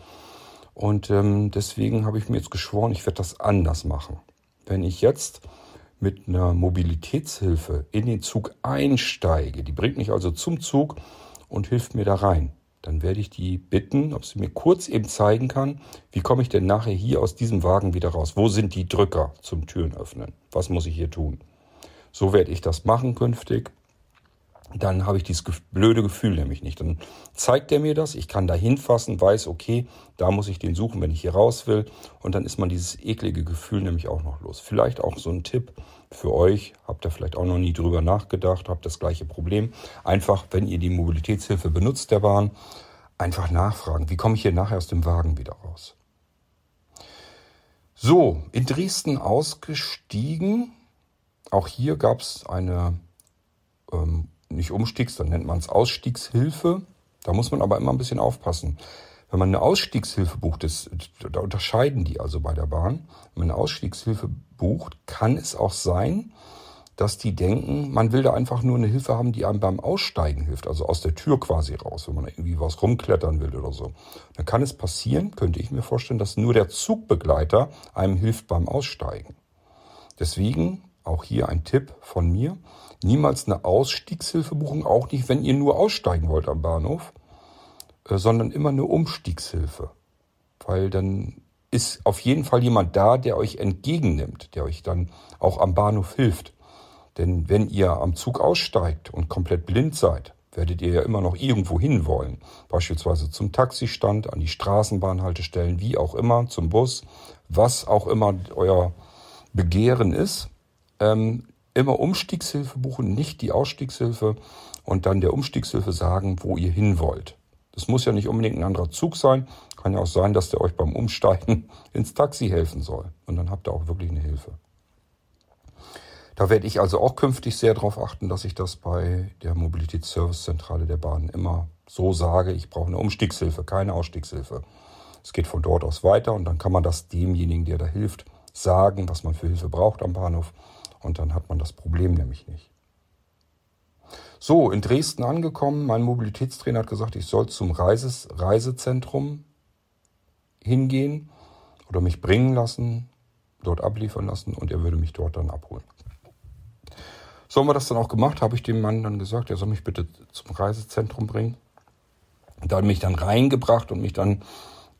Und ähm, deswegen habe ich mir jetzt geschworen, ich werde das anders machen. Wenn ich jetzt mit einer Mobilitätshilfe in den Zug einsteige, die bringt mich also zum Zug und hilft mir da rein, dann werde ich die bitten, ob sie mir kurz eben zeigen kann, wie komme ich denn nachher hier aus diesem Wagen wieder raus? Wo sind die Drücker zum Türen öffnen? Was muss ich hier tun? So werde ich das machen künftig dann habe ich dieses blöde Gefühl nämlich nicht. Dann zeigt er mir das, ich kann da hinfassen, weiß, okay, da muss ich den suchen, wenn ich hier raus will. Und dann ist man dieses eklige Gefühl nämlich auch noch los. Vielleicht auch so ein Tipp für euch, habt ihr vielleicht auch noch nie drüber nachgedacht, habt das gleiche Problem. Einfach, wenn ihr die Mobilitätshilfe benutzt der Bahn, einfach nachfragen, wie komme ich hier nachher aus dem Wagen wieder raus. So, in Dresden ausgestiegen. Auch hier gab es eine ähm, nicht Umstiegs, dann nennt man es Ausstiegshilfe. Da muss man aber immer ein bisschen aufpassen. Wenn man eine Ausstiegshilfe bucht, das, da unterscheiden die also bei der Bahn. Wenn man eine Ausstiegshilfe bucht, kann es auch sein, dass die denken, man will da einfach nur eine Hilfe haben, die einem beim Aussteigen hilft, also aus der Tür quasi raus, wenn man irgendwie was rumklettern will oder so. Dann kann es passieren, könnte ich mir vorstellen, dass nur der Zugbegleiter einem hilft beim Aussteigen. Deswegen auch hier ein Tipp von mir, niemals eine Ausstiegshilfe buchen, auch nicht, wenn ihr nur aussteigen wollt am Bahnhof, äh, sondern immer eine Umstiegshilfe, weil dann ist auf jeden Fall jemand da, der euch entgegennimmt, der euch dann auch am Bahnhof hilft. Denn wenn ihr am Zug aussteigt und komplett blind seid, werdet ihr ja immer noch irgendwo hin wollen. Beispielsweise zum Taxistand, an die Straßenbahnhaltestellen, wie auch immer, zum Bus, was auch immer euer Begehren ist. Ähm, immer Umstiegshilfe buchen, nicht die Ausstiegshilfe und dann der Umstiegshilfe sagen, wo ihr hin wollt. Das muss ja nicht unbedingt ein anderer Zug sein. Kann ja auch sein, dass der euch beim Umsteigen [laughs] ins Taxi helfen soll. Und dann habt ihr auch wirklich eine Hilfe. Da werde ich also auch künftig sehr darauf achten, dass ich das bei der Mobilitätsservicezentrale der Bahn immer so sage, ich brauche eine Umstiegshilfe, keine Ausstiegshilfe. Es geht von dort aus weiter und dann kann man das demjenigen, der da hilft, sagen, was man für Hilfe braucht am Bahnhof und dann hat man das Problem nämlich nicht. So, in Dresden angekommen, mein Mobilitätstrainer hat gesagt, ich soll zum Reises Reisezentrum hingehen oder mich bringen lassen, dort abliefern lassen und er würde mich dort dann abholen. So haben wir das dann auch gemacht, habe ich dem Mann dann gesagt, er soll mich bitte zum Reisezentrum bringen. Und da hat mich dann reingebracht und mich dann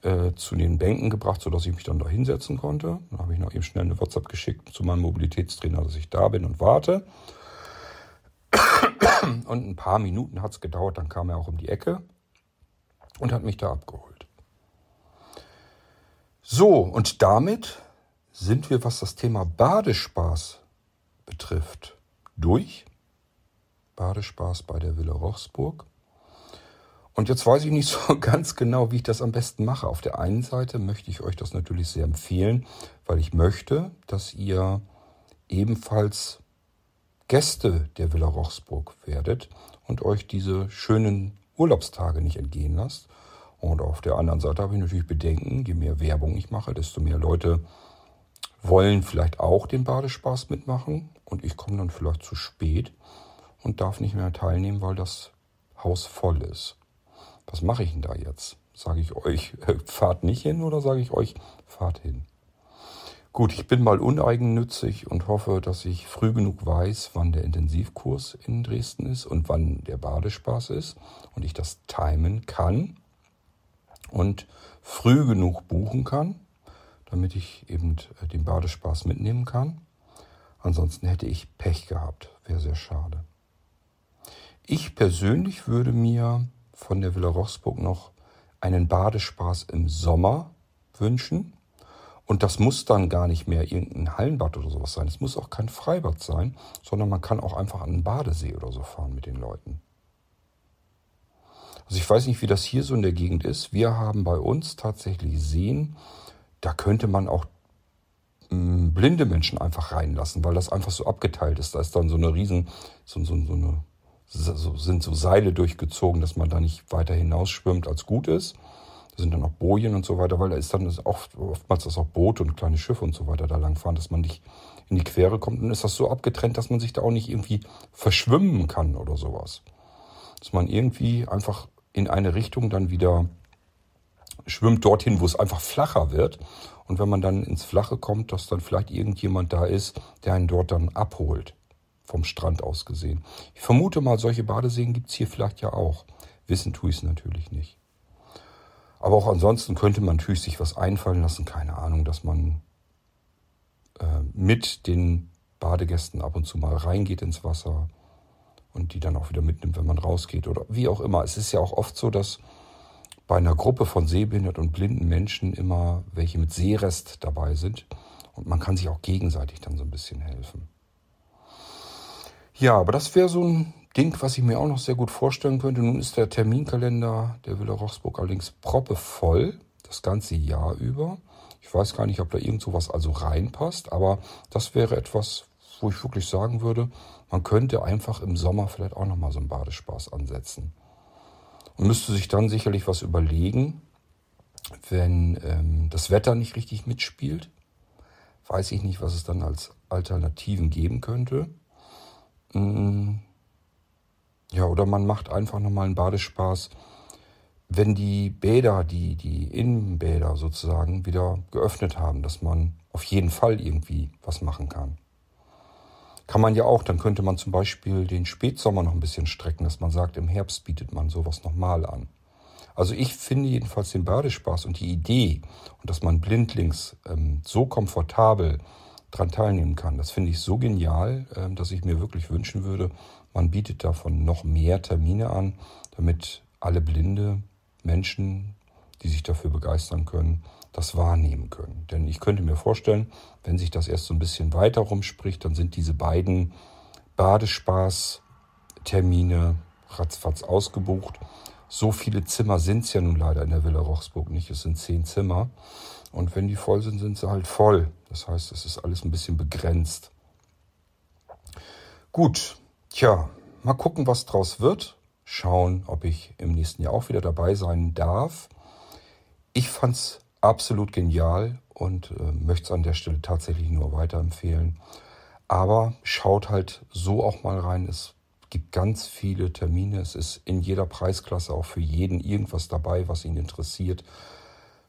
äh, zu den Bänken gebracht, sodass ich mich dann da hinsetzen konnte. Dann habe ich noch eben schnell eine WhatsApp geschickt zu meinem Mobilitätstrainer, dass ich da bin und warte. [coughs] Und ein paar Minuten hat es gedauert, dann kam er auch um die Ecke und hat mich da abgeholt. So, und damit sind wir, was das Thema Badespaß betrifft, durch. Badespaß bei der Villa Rochsburg. Und jetzt weiß ich nicht [laughs] so ganz genau, wie ich das am besten mache. Auf der einen Seite möchte ich euch das natürlich sehr empfehlen, weil ich möchte, dass ihr ebenfalls Gäste der Villa Rochsburg werdet und euch diese schönen Urlaubstage nicht entgehen lasst. Und auf der anderen Seite habe ich natürlich Bedenken, je mehr Werbung ich mache, desto mehr Leute wollen vielleicht auch den Badespaß mitmachen und ich komme dann vielleicht zu spät und darf nicht mehr teilnehmen, weil das Haus voll ist. Was mache ich denn da jetzt? Sage ich euch, [laughs] fahrt nicht hin oder sage ich euch, fahrt hin? Gut, ich bin mal uneigennützig und hoffe, dass ich früh genug weiß, wann der Intensivkurs in Dresden ist und wann der Badespaß ist und ich das timen kann und früh genug buchen kann, damit ich eben äh, den Badespaß mitnehmen kann. Ansonsten hätte ich Pech gehabt. Wäre sehr schade. Ich persönlich würde mir von der Villa Rochsburg noch einen Badespaß im Sommer wünschen. Und das muss dann gar nicht mehr irgendein Hallenbad oder sowas sein. Es muss auch kein Freibad sein, sondern man kann auch einfach an einen Badesee oder so fahren mit den Leuten. Also ich weiß nicht, wie das hier so in der Gegend ist. Wir haben bei uns tatsächlich Seen, da könnte man auch blinde Menschen einfach reinlassen, weil das einfach so abgeteilt ist. Da ist dann so eine riesen, so, so, so eine, sind so Seile durchgezogen, dass man da nicht weiter hinausschwimmt, als gut ist. Da sind dann auch Bojen und so weiter, weil da ist dann oft, oftmals das auch Boote und kleine Schiffe und so weiter da langfahren, dass man nicht in die Quere kommt. Und ist das so abgetrennt, dass man sich da auch nicht irgendwie verschwimmen kann oder sowas. Dass man irgendwie einfach in eine Richtung dann wieder schwimmt dorthin, wo es einfach flacher wird und wenn man dann ins Flache kommt, dass dann vielleicht irgendjemand da ist, der einen dort dann abholt. Vom Strand aus gesehen. Ich vermute mal, solche Badeseen gibt es hier vielleicht ja auch. Wissen tue ich es natürlich nicht. Aber auch ansonsten könnte man natürlich sich was einfallen lassen, keine Ahnung, dass man äh, mit den Badegästen ab und zu mal reingeht ins Wasser und die dann auch wieder mitnimmt, wenn man rausgeht oder wie auch immer. Es ist ja auch oft so, dass bei einer Gruppe von sehbehinderten und blinden Menschen immer welche mit Sehrest dabei sind. Und man kann sich auch gegenseitig dann so ein bisschen helfen. Ja, aber das wäre so ein Ding, was ich mir auch noch sehr gut vorstellen könnte. Nun ist der Terminkalender der Villa Rochsburg allerdings proppevoll, das ganze Jahr über. Ich weiß gar nicht, ob da irgend sowas also reinpasst, aber das wäre etwas, wo ich wirklich sagen würde, Man könnte einfach im Sommer vielleicht auch nochmal so einen Badespaß ansetzen. Und müsste sich dann sicherlich was überlegen, wenn ähm, das Wetter nicht richtig mitspielt. Weiß ich nicht, was es dann als Alternativen geben könnte. Mm. Ja, oder man macht einfach nochmal einen Badespaß, wenn die Bäder, die, die Innenbäder sozusagen wieder geöffnet haben, dass man auf jeden Fall irgendwie was machen kann. Kann man ja auch, dann könnte man zum Beispiel den Spätsommer noch ein bisschen strecken, dass man sagt, im Herbst bietet man sowas nochmal an. Also ich finde jedenfalls den Badespaß und die Idee und dass man blindlings ähm, so komfortabel dran teilnehmen kann, das finde ich so genial, ähm, dass ich mir wirklich wünschen würde, man bietet davon noch mehr Termine an, damit alle Blinde Menschen, die sich dafür begeistern können, das wahrnehmen können. Denn ich könnte mir vorstellen, wenn sich das erst so ein bisschen weiter rumspricht, dann sind diese beiden Badespaß-Termine ratzfatz ausgebucht. So viele Zimmer sind es ja nun leider in der Villa Rochsburg nicht. Es sind zehn Zimmer. Und wenn die voll sind, sind sie halt voll. Das heißt, es ist alles ein bisschen begrenzt. Gut, tja, mal gucken, was draus wird. Schauen, ob ich im nächsten Jahr auch wieder dabei sein darf. Ich fand es absolut genial und äh, möchte es an der Stelle tatsächlich nur weiterempfehlen. Aber schaut halt so auch mal rein. Es gibt ganz viele Termine. Es ist in jeder Preisklasse auch für jeden irgendwas dabei, was ihn interessiert.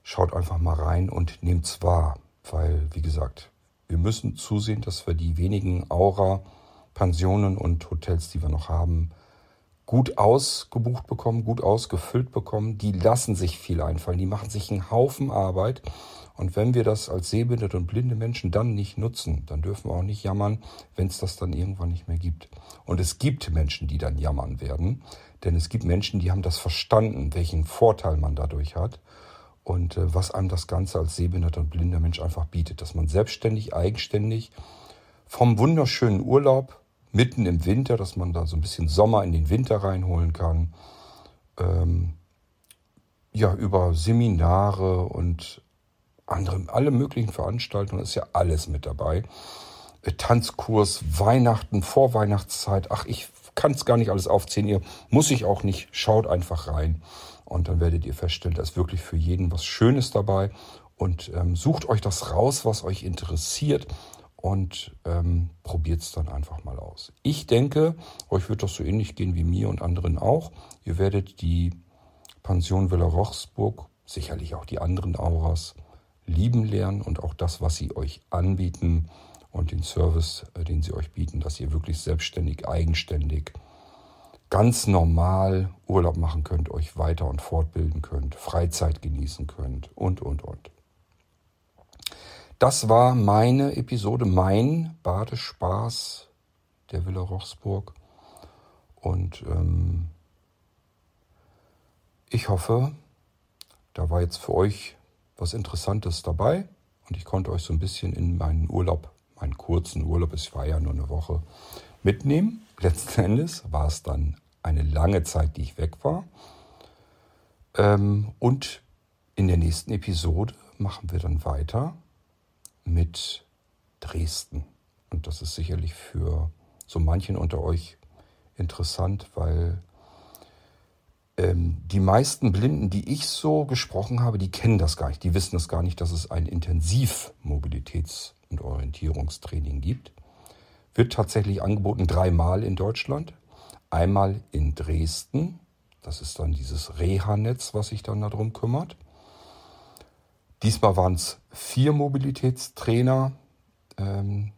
Schaut einfach mal rein und nehmt es wahr. Weil, wie gesagt, wir müssen zusehen, dass wir die wenigen Aura-Pensionen und Hotels, die wir noch haben, gut ausgebucht bekommen, gut ausgefüllt bekommen, die lassen sich viel einfallen, die machen sich einen Haufen Arbeit. Und wenn wir das als sehbehinderte und blinde Menschen dann nicht nutzen, dann dürfen wir auch nicht jammern, wenn es das dann irgendwann nicht mehr gibt. Und es gibt Menschen, die dann jammern werden, denn es gibt Menschen, die haben das verstanden, welchen Vorteil man dadurch hat und äh, was einem das Ganze als sehbehinderter und blinder Mensch einfach bietet, dass man selbstständig, eigenständig vom wunderschönen Urlaub mitten im Winter, dass man da so ein bisschen Sommer in den Winter reinholen kann. Ähm, ja, über Seminare und andere, alle möglichen Veranstaltungen ist ja alles mit dabei. Äh, Tanzkurs, Weihnachten, Vorweihnachtszeit. Ach, ich kann es gar nicht alles aufzählen. Ihr muss ich auch nicht. Schaut einfach rein und dann werdet ihr feststellen, da ist wirklich für jeden was Schönes dabei. Und ähm, sucht euch das raus, was euch interessiert und ähm, probiert es dann einfach mal aus. Ich denke, euch wird das so ähnlich gehen wie mir und anderen auch. Ihr werdet die Pension Villa Rochsburg, sicherlich auch die anderen Auras, lieben lernen und auch das, was sie euch anbieten und den Service, äh, den sie euch bieten, dass ihr wirklich selbstständig, eigenständig, ganz normal Urlaub machen könnt, euch weiter und fortbilden könnt, Freizeit genießen könnt und, und, und. Das war meine Episode, mein Badespaß der Villa Rochsburg. Und ähm, ich hoffe, da war jetzt für euch was Interessantes dabei und ich konnte euch so ein bisschen in meinen Urlaub, meinen kurzen Urlaub, es war ja nur eine Woche, mitnehmen. Letzten Endes war es dann eine lange Zeit, die ich weg war. Ähm, und in der nächsten Episode machen wir dann weiter mit Dresden. Und das ist sicherlich für so manchen unter euch interessant, weil ähm, die meisten Blinden, die ich so gesprochen habe, die kennen das gar nicht. Die wissen das gar nicht, dass es ein Intensivmobilitäts- und Orientierungstraining gibt. Wird tatsächlich angeboten dreimal in Deutschland. Einmal in Dresden. Das ist dann dieses Reha-Netz, was sich dann darum kümmert. Diesmal waren es vier Mobilitätstrainer, ähm,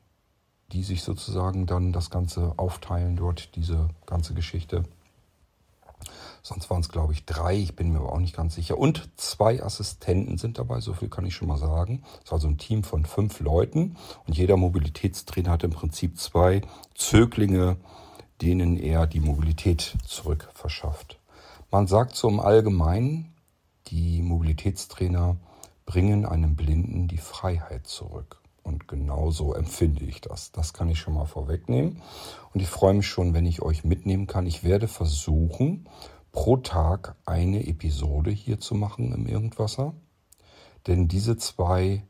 die sich sozusagen dann das Ganze aufteilen dort, diese ganze Geschichte. Sonst waren es, glaube ich, drei, ich bin mir aber auch nicht ganz sicher. Und zwei Assistenten sind dabei, so viel kann ich schon mal sagen. Es war so ein Team von fünf Leuten und jeder Mobilitätstrainer hat im Prinzip zwei Zöglinge, denen er die Mobilität zurück verschafft. Man sagt so im Allgemeinen, die Mobilitätstrainer bringen einem Blinden die Freiheit zurück. Und genauso empfinde ich das. Das kann ich schon mal vorwegnehmen. Und ich freue mich schon, wenn ich euch mitnehmen kann. Ich werde versuchen, pro Tag eine Episode hier zu machen im Irgendwasser. Denn diese zwei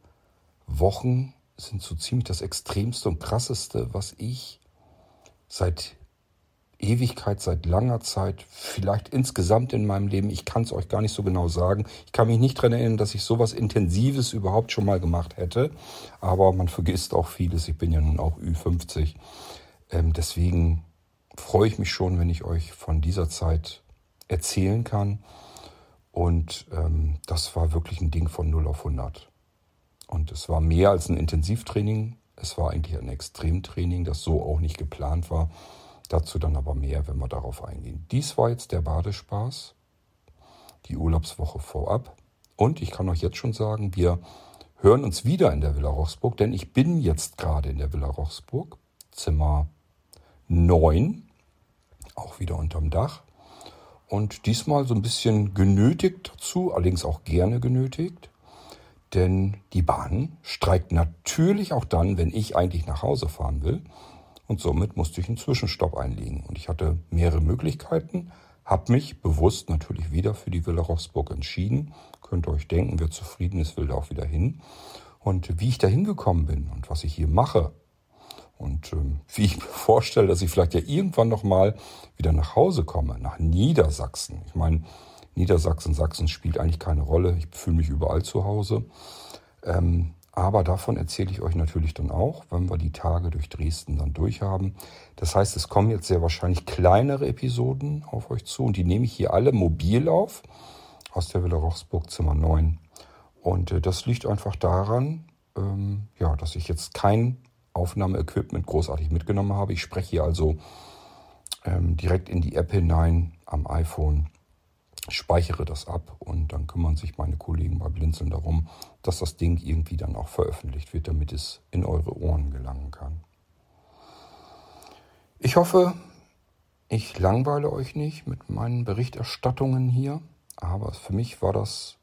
Wochen sind so ziemlich das Extremste und Krasseste, was ich seit Ewigkeit, seit langer Zeit, vielleicht insgesamt in meinem Leben. Ich kann es euch gar nicht so genau sagen. Ich kann mich nicht daran erinnern, dass ich sowas Intensives überhaupt schon mal gemacht hätte. Aber man vergisst auch vieles. Ich bin ja nun auch Ü50. Ähm, deswegen freue ich mich schon, wenn ich euch von dieser Zeit erzählen kann. Und ähm, das war wirklich ein Ding von 0 auf 100. Und es war mehr als ein Intensivtraining. Es war eigentlich ein Extremtraining, das so auch nicht geplant war. Dazu dann aber mehr, wenn wir darauf eingehen. Dies war jetzt der Badespaß, die Urlaubswoche vorab. Und ich kann euch jetzt schon sagen, wir hören uns wieder in der Villa Rochsburg, denn ich bin jetzt gerade in der Villa Rochsburg, Zimmer 9, auch wieder unterm Dach. Und diesmal so ein bisschen genötigt dazu, allerdings auch gerne genötigt. Denn die Bahn streikt natürlich auch dann, wenn ich eigentlich nach Hause fahren will und somit musste ich einen Zwischenstopp einlegen. Und ich hatte mehrere Möglichkeiten, habe mich bewusst natürlich wieder für die Villa Rochsburg entschieden. Könnt ihr euch denken, wer zufrieden ist, will da auch wieder hin. Und wie ich da hingekommen bin und was ich hier mache und ähm, wie ich mir vorstelle, dass ich vielleicht ja irgendwann nochmal wieder nach Hause komme, nach Niedersachsen. Ich meine, Niedersachsen, Sachsen spielt eigentlich keine Rolle. Ich fühle mich überall zu Hause. Ähm, aber davon erzähle ich euch natürlich dann auch, wenn wir die Tage durch Dresden dann durchhaben. Das heißt, es kommen jetzt sehr wahrscheinlich kleinere Episoden auf euch zu und die nehme ich hier alle mobil auf aus der Villa Rochsburg Zimmer 9. Und äh, das liegt einfach daran, ähm, ja, dass ich jetzt kein Aufnahmeequipment großartig mitgenommen habe. Ich spreche hier also ähm, direkt in die App hinein am iPhone speichere das ab und dann kümmern sich meine Kollegen bei Blinzeln darum, dass das Ding irgendwie dann auch veröffentlicht wird, damit es in eure Ohren gelangen kann. Ich hoffe, ich langweile euch nicht mit meinen Berichterstattungen hier, aber für mich war das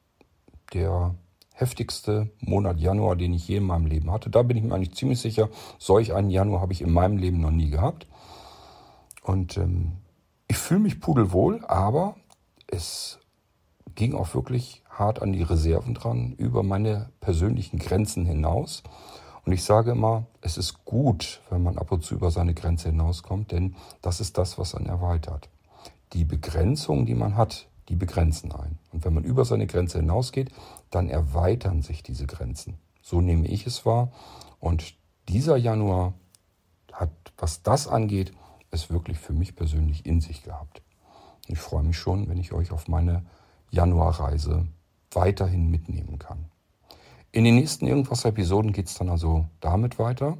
der heftigste Monat Januar, den ich je in meinem Leben hatte. Da bin ich mir eigentlich ziemlich sicher, solch einen Januar habe ich in meinem Leben noch nie gehabt. Und ähm, ich fühle mich pudelwohl, aber es ging auch wirklich hart an die Reserven dran, über meine persönlichen Grenzen hinaus. Und ich sage immer, es ist gut, wenn man ab und zu über seine Grenze hinauskommt, denn das ist das, was einen erweitert. Die Begrenzungen, die man hat, die begrenzen einen. Und wenn man über seine Grenze hinausgeht, dann erweitern sich diese Grenzen. So nehme ich es wahr. Und dieser Januar hat, was das angeht, es wirklich für mich persönlich in sich gehabt. Ich freue mich schon, wenn ich euch auf meine Januarreise weiterhin mitnehmen kann. In den nächsten Irgendwas-Episoden geht es dann also damit weiter.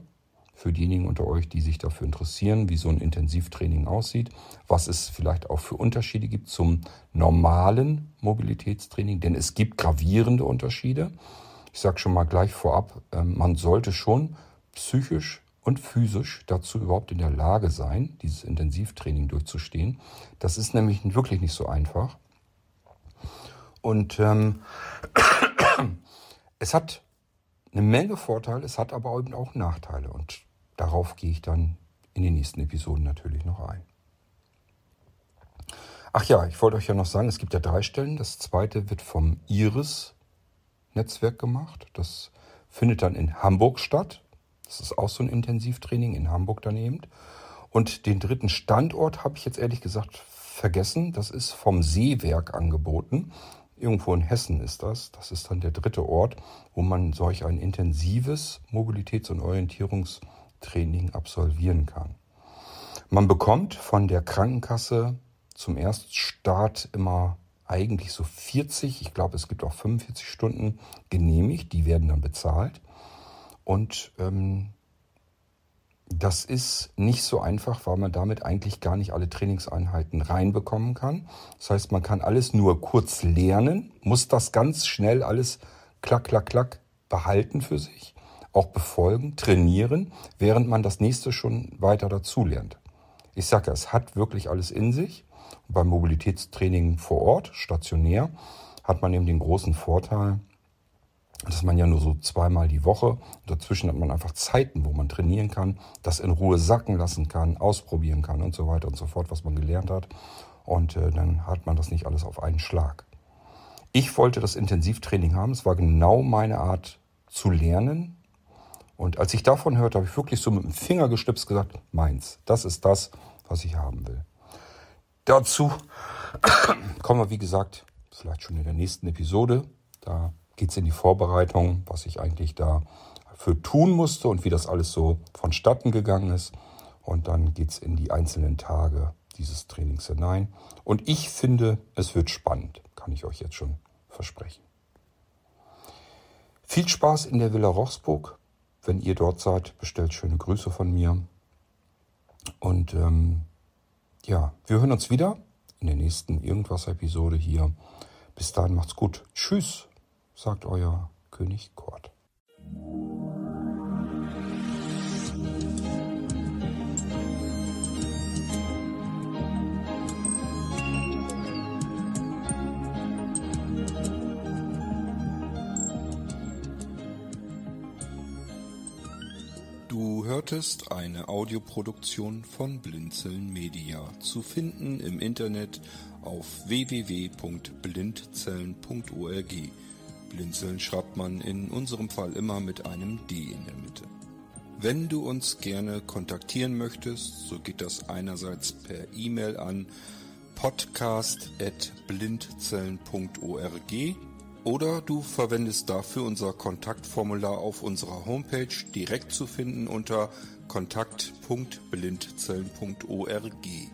Für diejenigen unter euch, die sich dafür interessieren, wie so ein Intensivtraining aussieht, was es vielleicht auch für Unterschiede gibt zum normalen Mobilitätstraining, denn es gibt gravierende Unterschiede. Ich sage schon mal gleich vorab, ähm, man sollte schon psychisch und physisch dazu überhaupt in der Lage sein, dieses Intensivtraining durchzustehen. Das ist nämlich wirklich nicht so einfach. Und ähm, [coughs] es hat eine Menge Vorteile, es hat aber eben auch Nachteile. Und darauf gehe ich dann in den nächsten Episoden natürlich noch ein. Ach ja, ich wollte euch ja noch sagen, es gibt ja drei Stellen. Das zweite wird vom Iris-Netzwerk gemacht. Das findet dann in Hamburg statt. Das ist auch so ein Intensivtraining in Hamburg daneben. Und den dritten Standort habe ich jetzt ehrlich gesagt vergessen. Das ist vom Seewerk angeboten. Irgendwo in Hessen ist das. Das ist dann der dritte Ort, wo man solch ein intensives Mobilitäts- und Orientierungstraining absolvieren kann. Man bekommt von der Krankenkasse zum Erststart immer eigentlich so 40, ich glaube es gibt auch 45 Stunden genehmigt, die werden dann bezahlt. Und ähm, das ist nicht so einfach, weil man damit eigentlich gar nicht alle Trainingseinheiten reinbekommen kann. Das heißt, man kann alles nur kurz lernen, muss das ganz schnell alles klack, klack, klack behalten für sich, auch befolgen, trainieren, während man das nächste schon weiter dazulernt. Ich sage es hat wirklich alles in sich. beim Mobilitätstraining vor Ort, stationär, hat man eben den großen Vorteil, das man ja nur so zweimal die Woche. dazwischen hat man einfach Zeiten, wo man trainieren kann, das in Ruhe sacken lassen kann, ausprobieren kann und so weiter und so fort, was man gelernt hat. Und äh, dann hat man das nicht alles auf einen Schlag. Ich wollte das Intensivtraining haben. Es war genau meine Art zu lernen. Und als ich davon hörte, habe ich wirklich so mit dem Finger gestipst gesagt, meins, das ist das, was ich haben will. Dazu kommen wir, wie gesagt, vielleicht schon in der nächsten Episode. Da geht es in die Vorbereitung, was ich eigentlich da für tun musste und wie das alles so vonstatten gegangen ist. Und dann geht es in die einzelnen Tage dieses Trainings hinein. Und ich finde, es wird spannend, kann ich euch jetzt schon versprechen. Viel Spaß in der Villa Rochsburg. Wenn ihr dort seid, bestellt schöne Grüße von mir. Und ähm, ja, wir hören uns wieder in der nächsten Irgendwas-Episode hier. Bis dahin macht's gut. Tschüss, sagt euer König Kurt. Du hörtest eine Audioproduktion von Blinzeln Media, zu finden im Internet auf www.blindzellen.org. Blinzeln schreibt man in unserem Fall immer mit einem D in der Mitte. Wenn du uns gerne kontaktieren möchtest, so geht das einerseits per E-Mail an podcast.blindzellen.org oder du verwendest dafür unser Kontaktformular auf unserer Homepage direkt zu finden unter kontakt.blindzellen.org.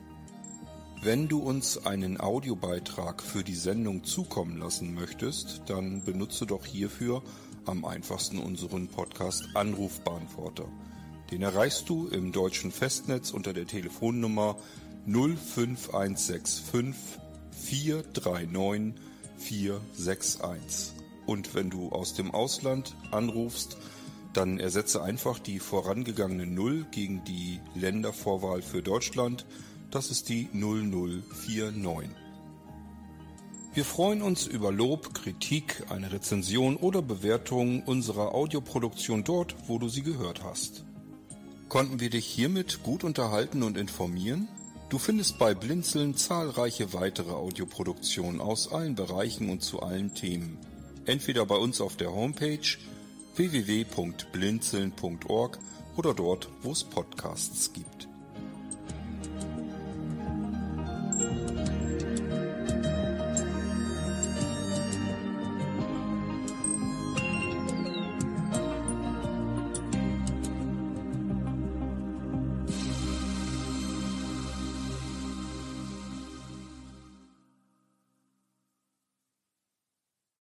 Wenn du uns einen Audiobeitrag für die Sendung zukommen lassen möchtest, dann benutze doch hierfür am einfachsten unseren Podcast Anrufbeantworter. Den erreichst du im deutschen Festnetz unter der Telefonnummer 05165 439 461. Und wenn du aus dem Ausland anrufst, dann ersetze einfach die vorangegangene 0 gegen die Ländervorwahl für Deutschland. Das ist die 0049. Wir freuen uns über Lob, Kritik, eine Rezension oder Bewertung unserer Audioproduktion dort, wo du sie gehört hast. Konnten wir dich hiermit gut unterhalten und informieren? Du findest bei Blinzeln zahlreiche weitere Audioproduktionen aus allen Bereichen und zu allen Themen. Entweder bei uns auf der Homepage www.blinzeln.org oder dort, wo es Podcasts gibt.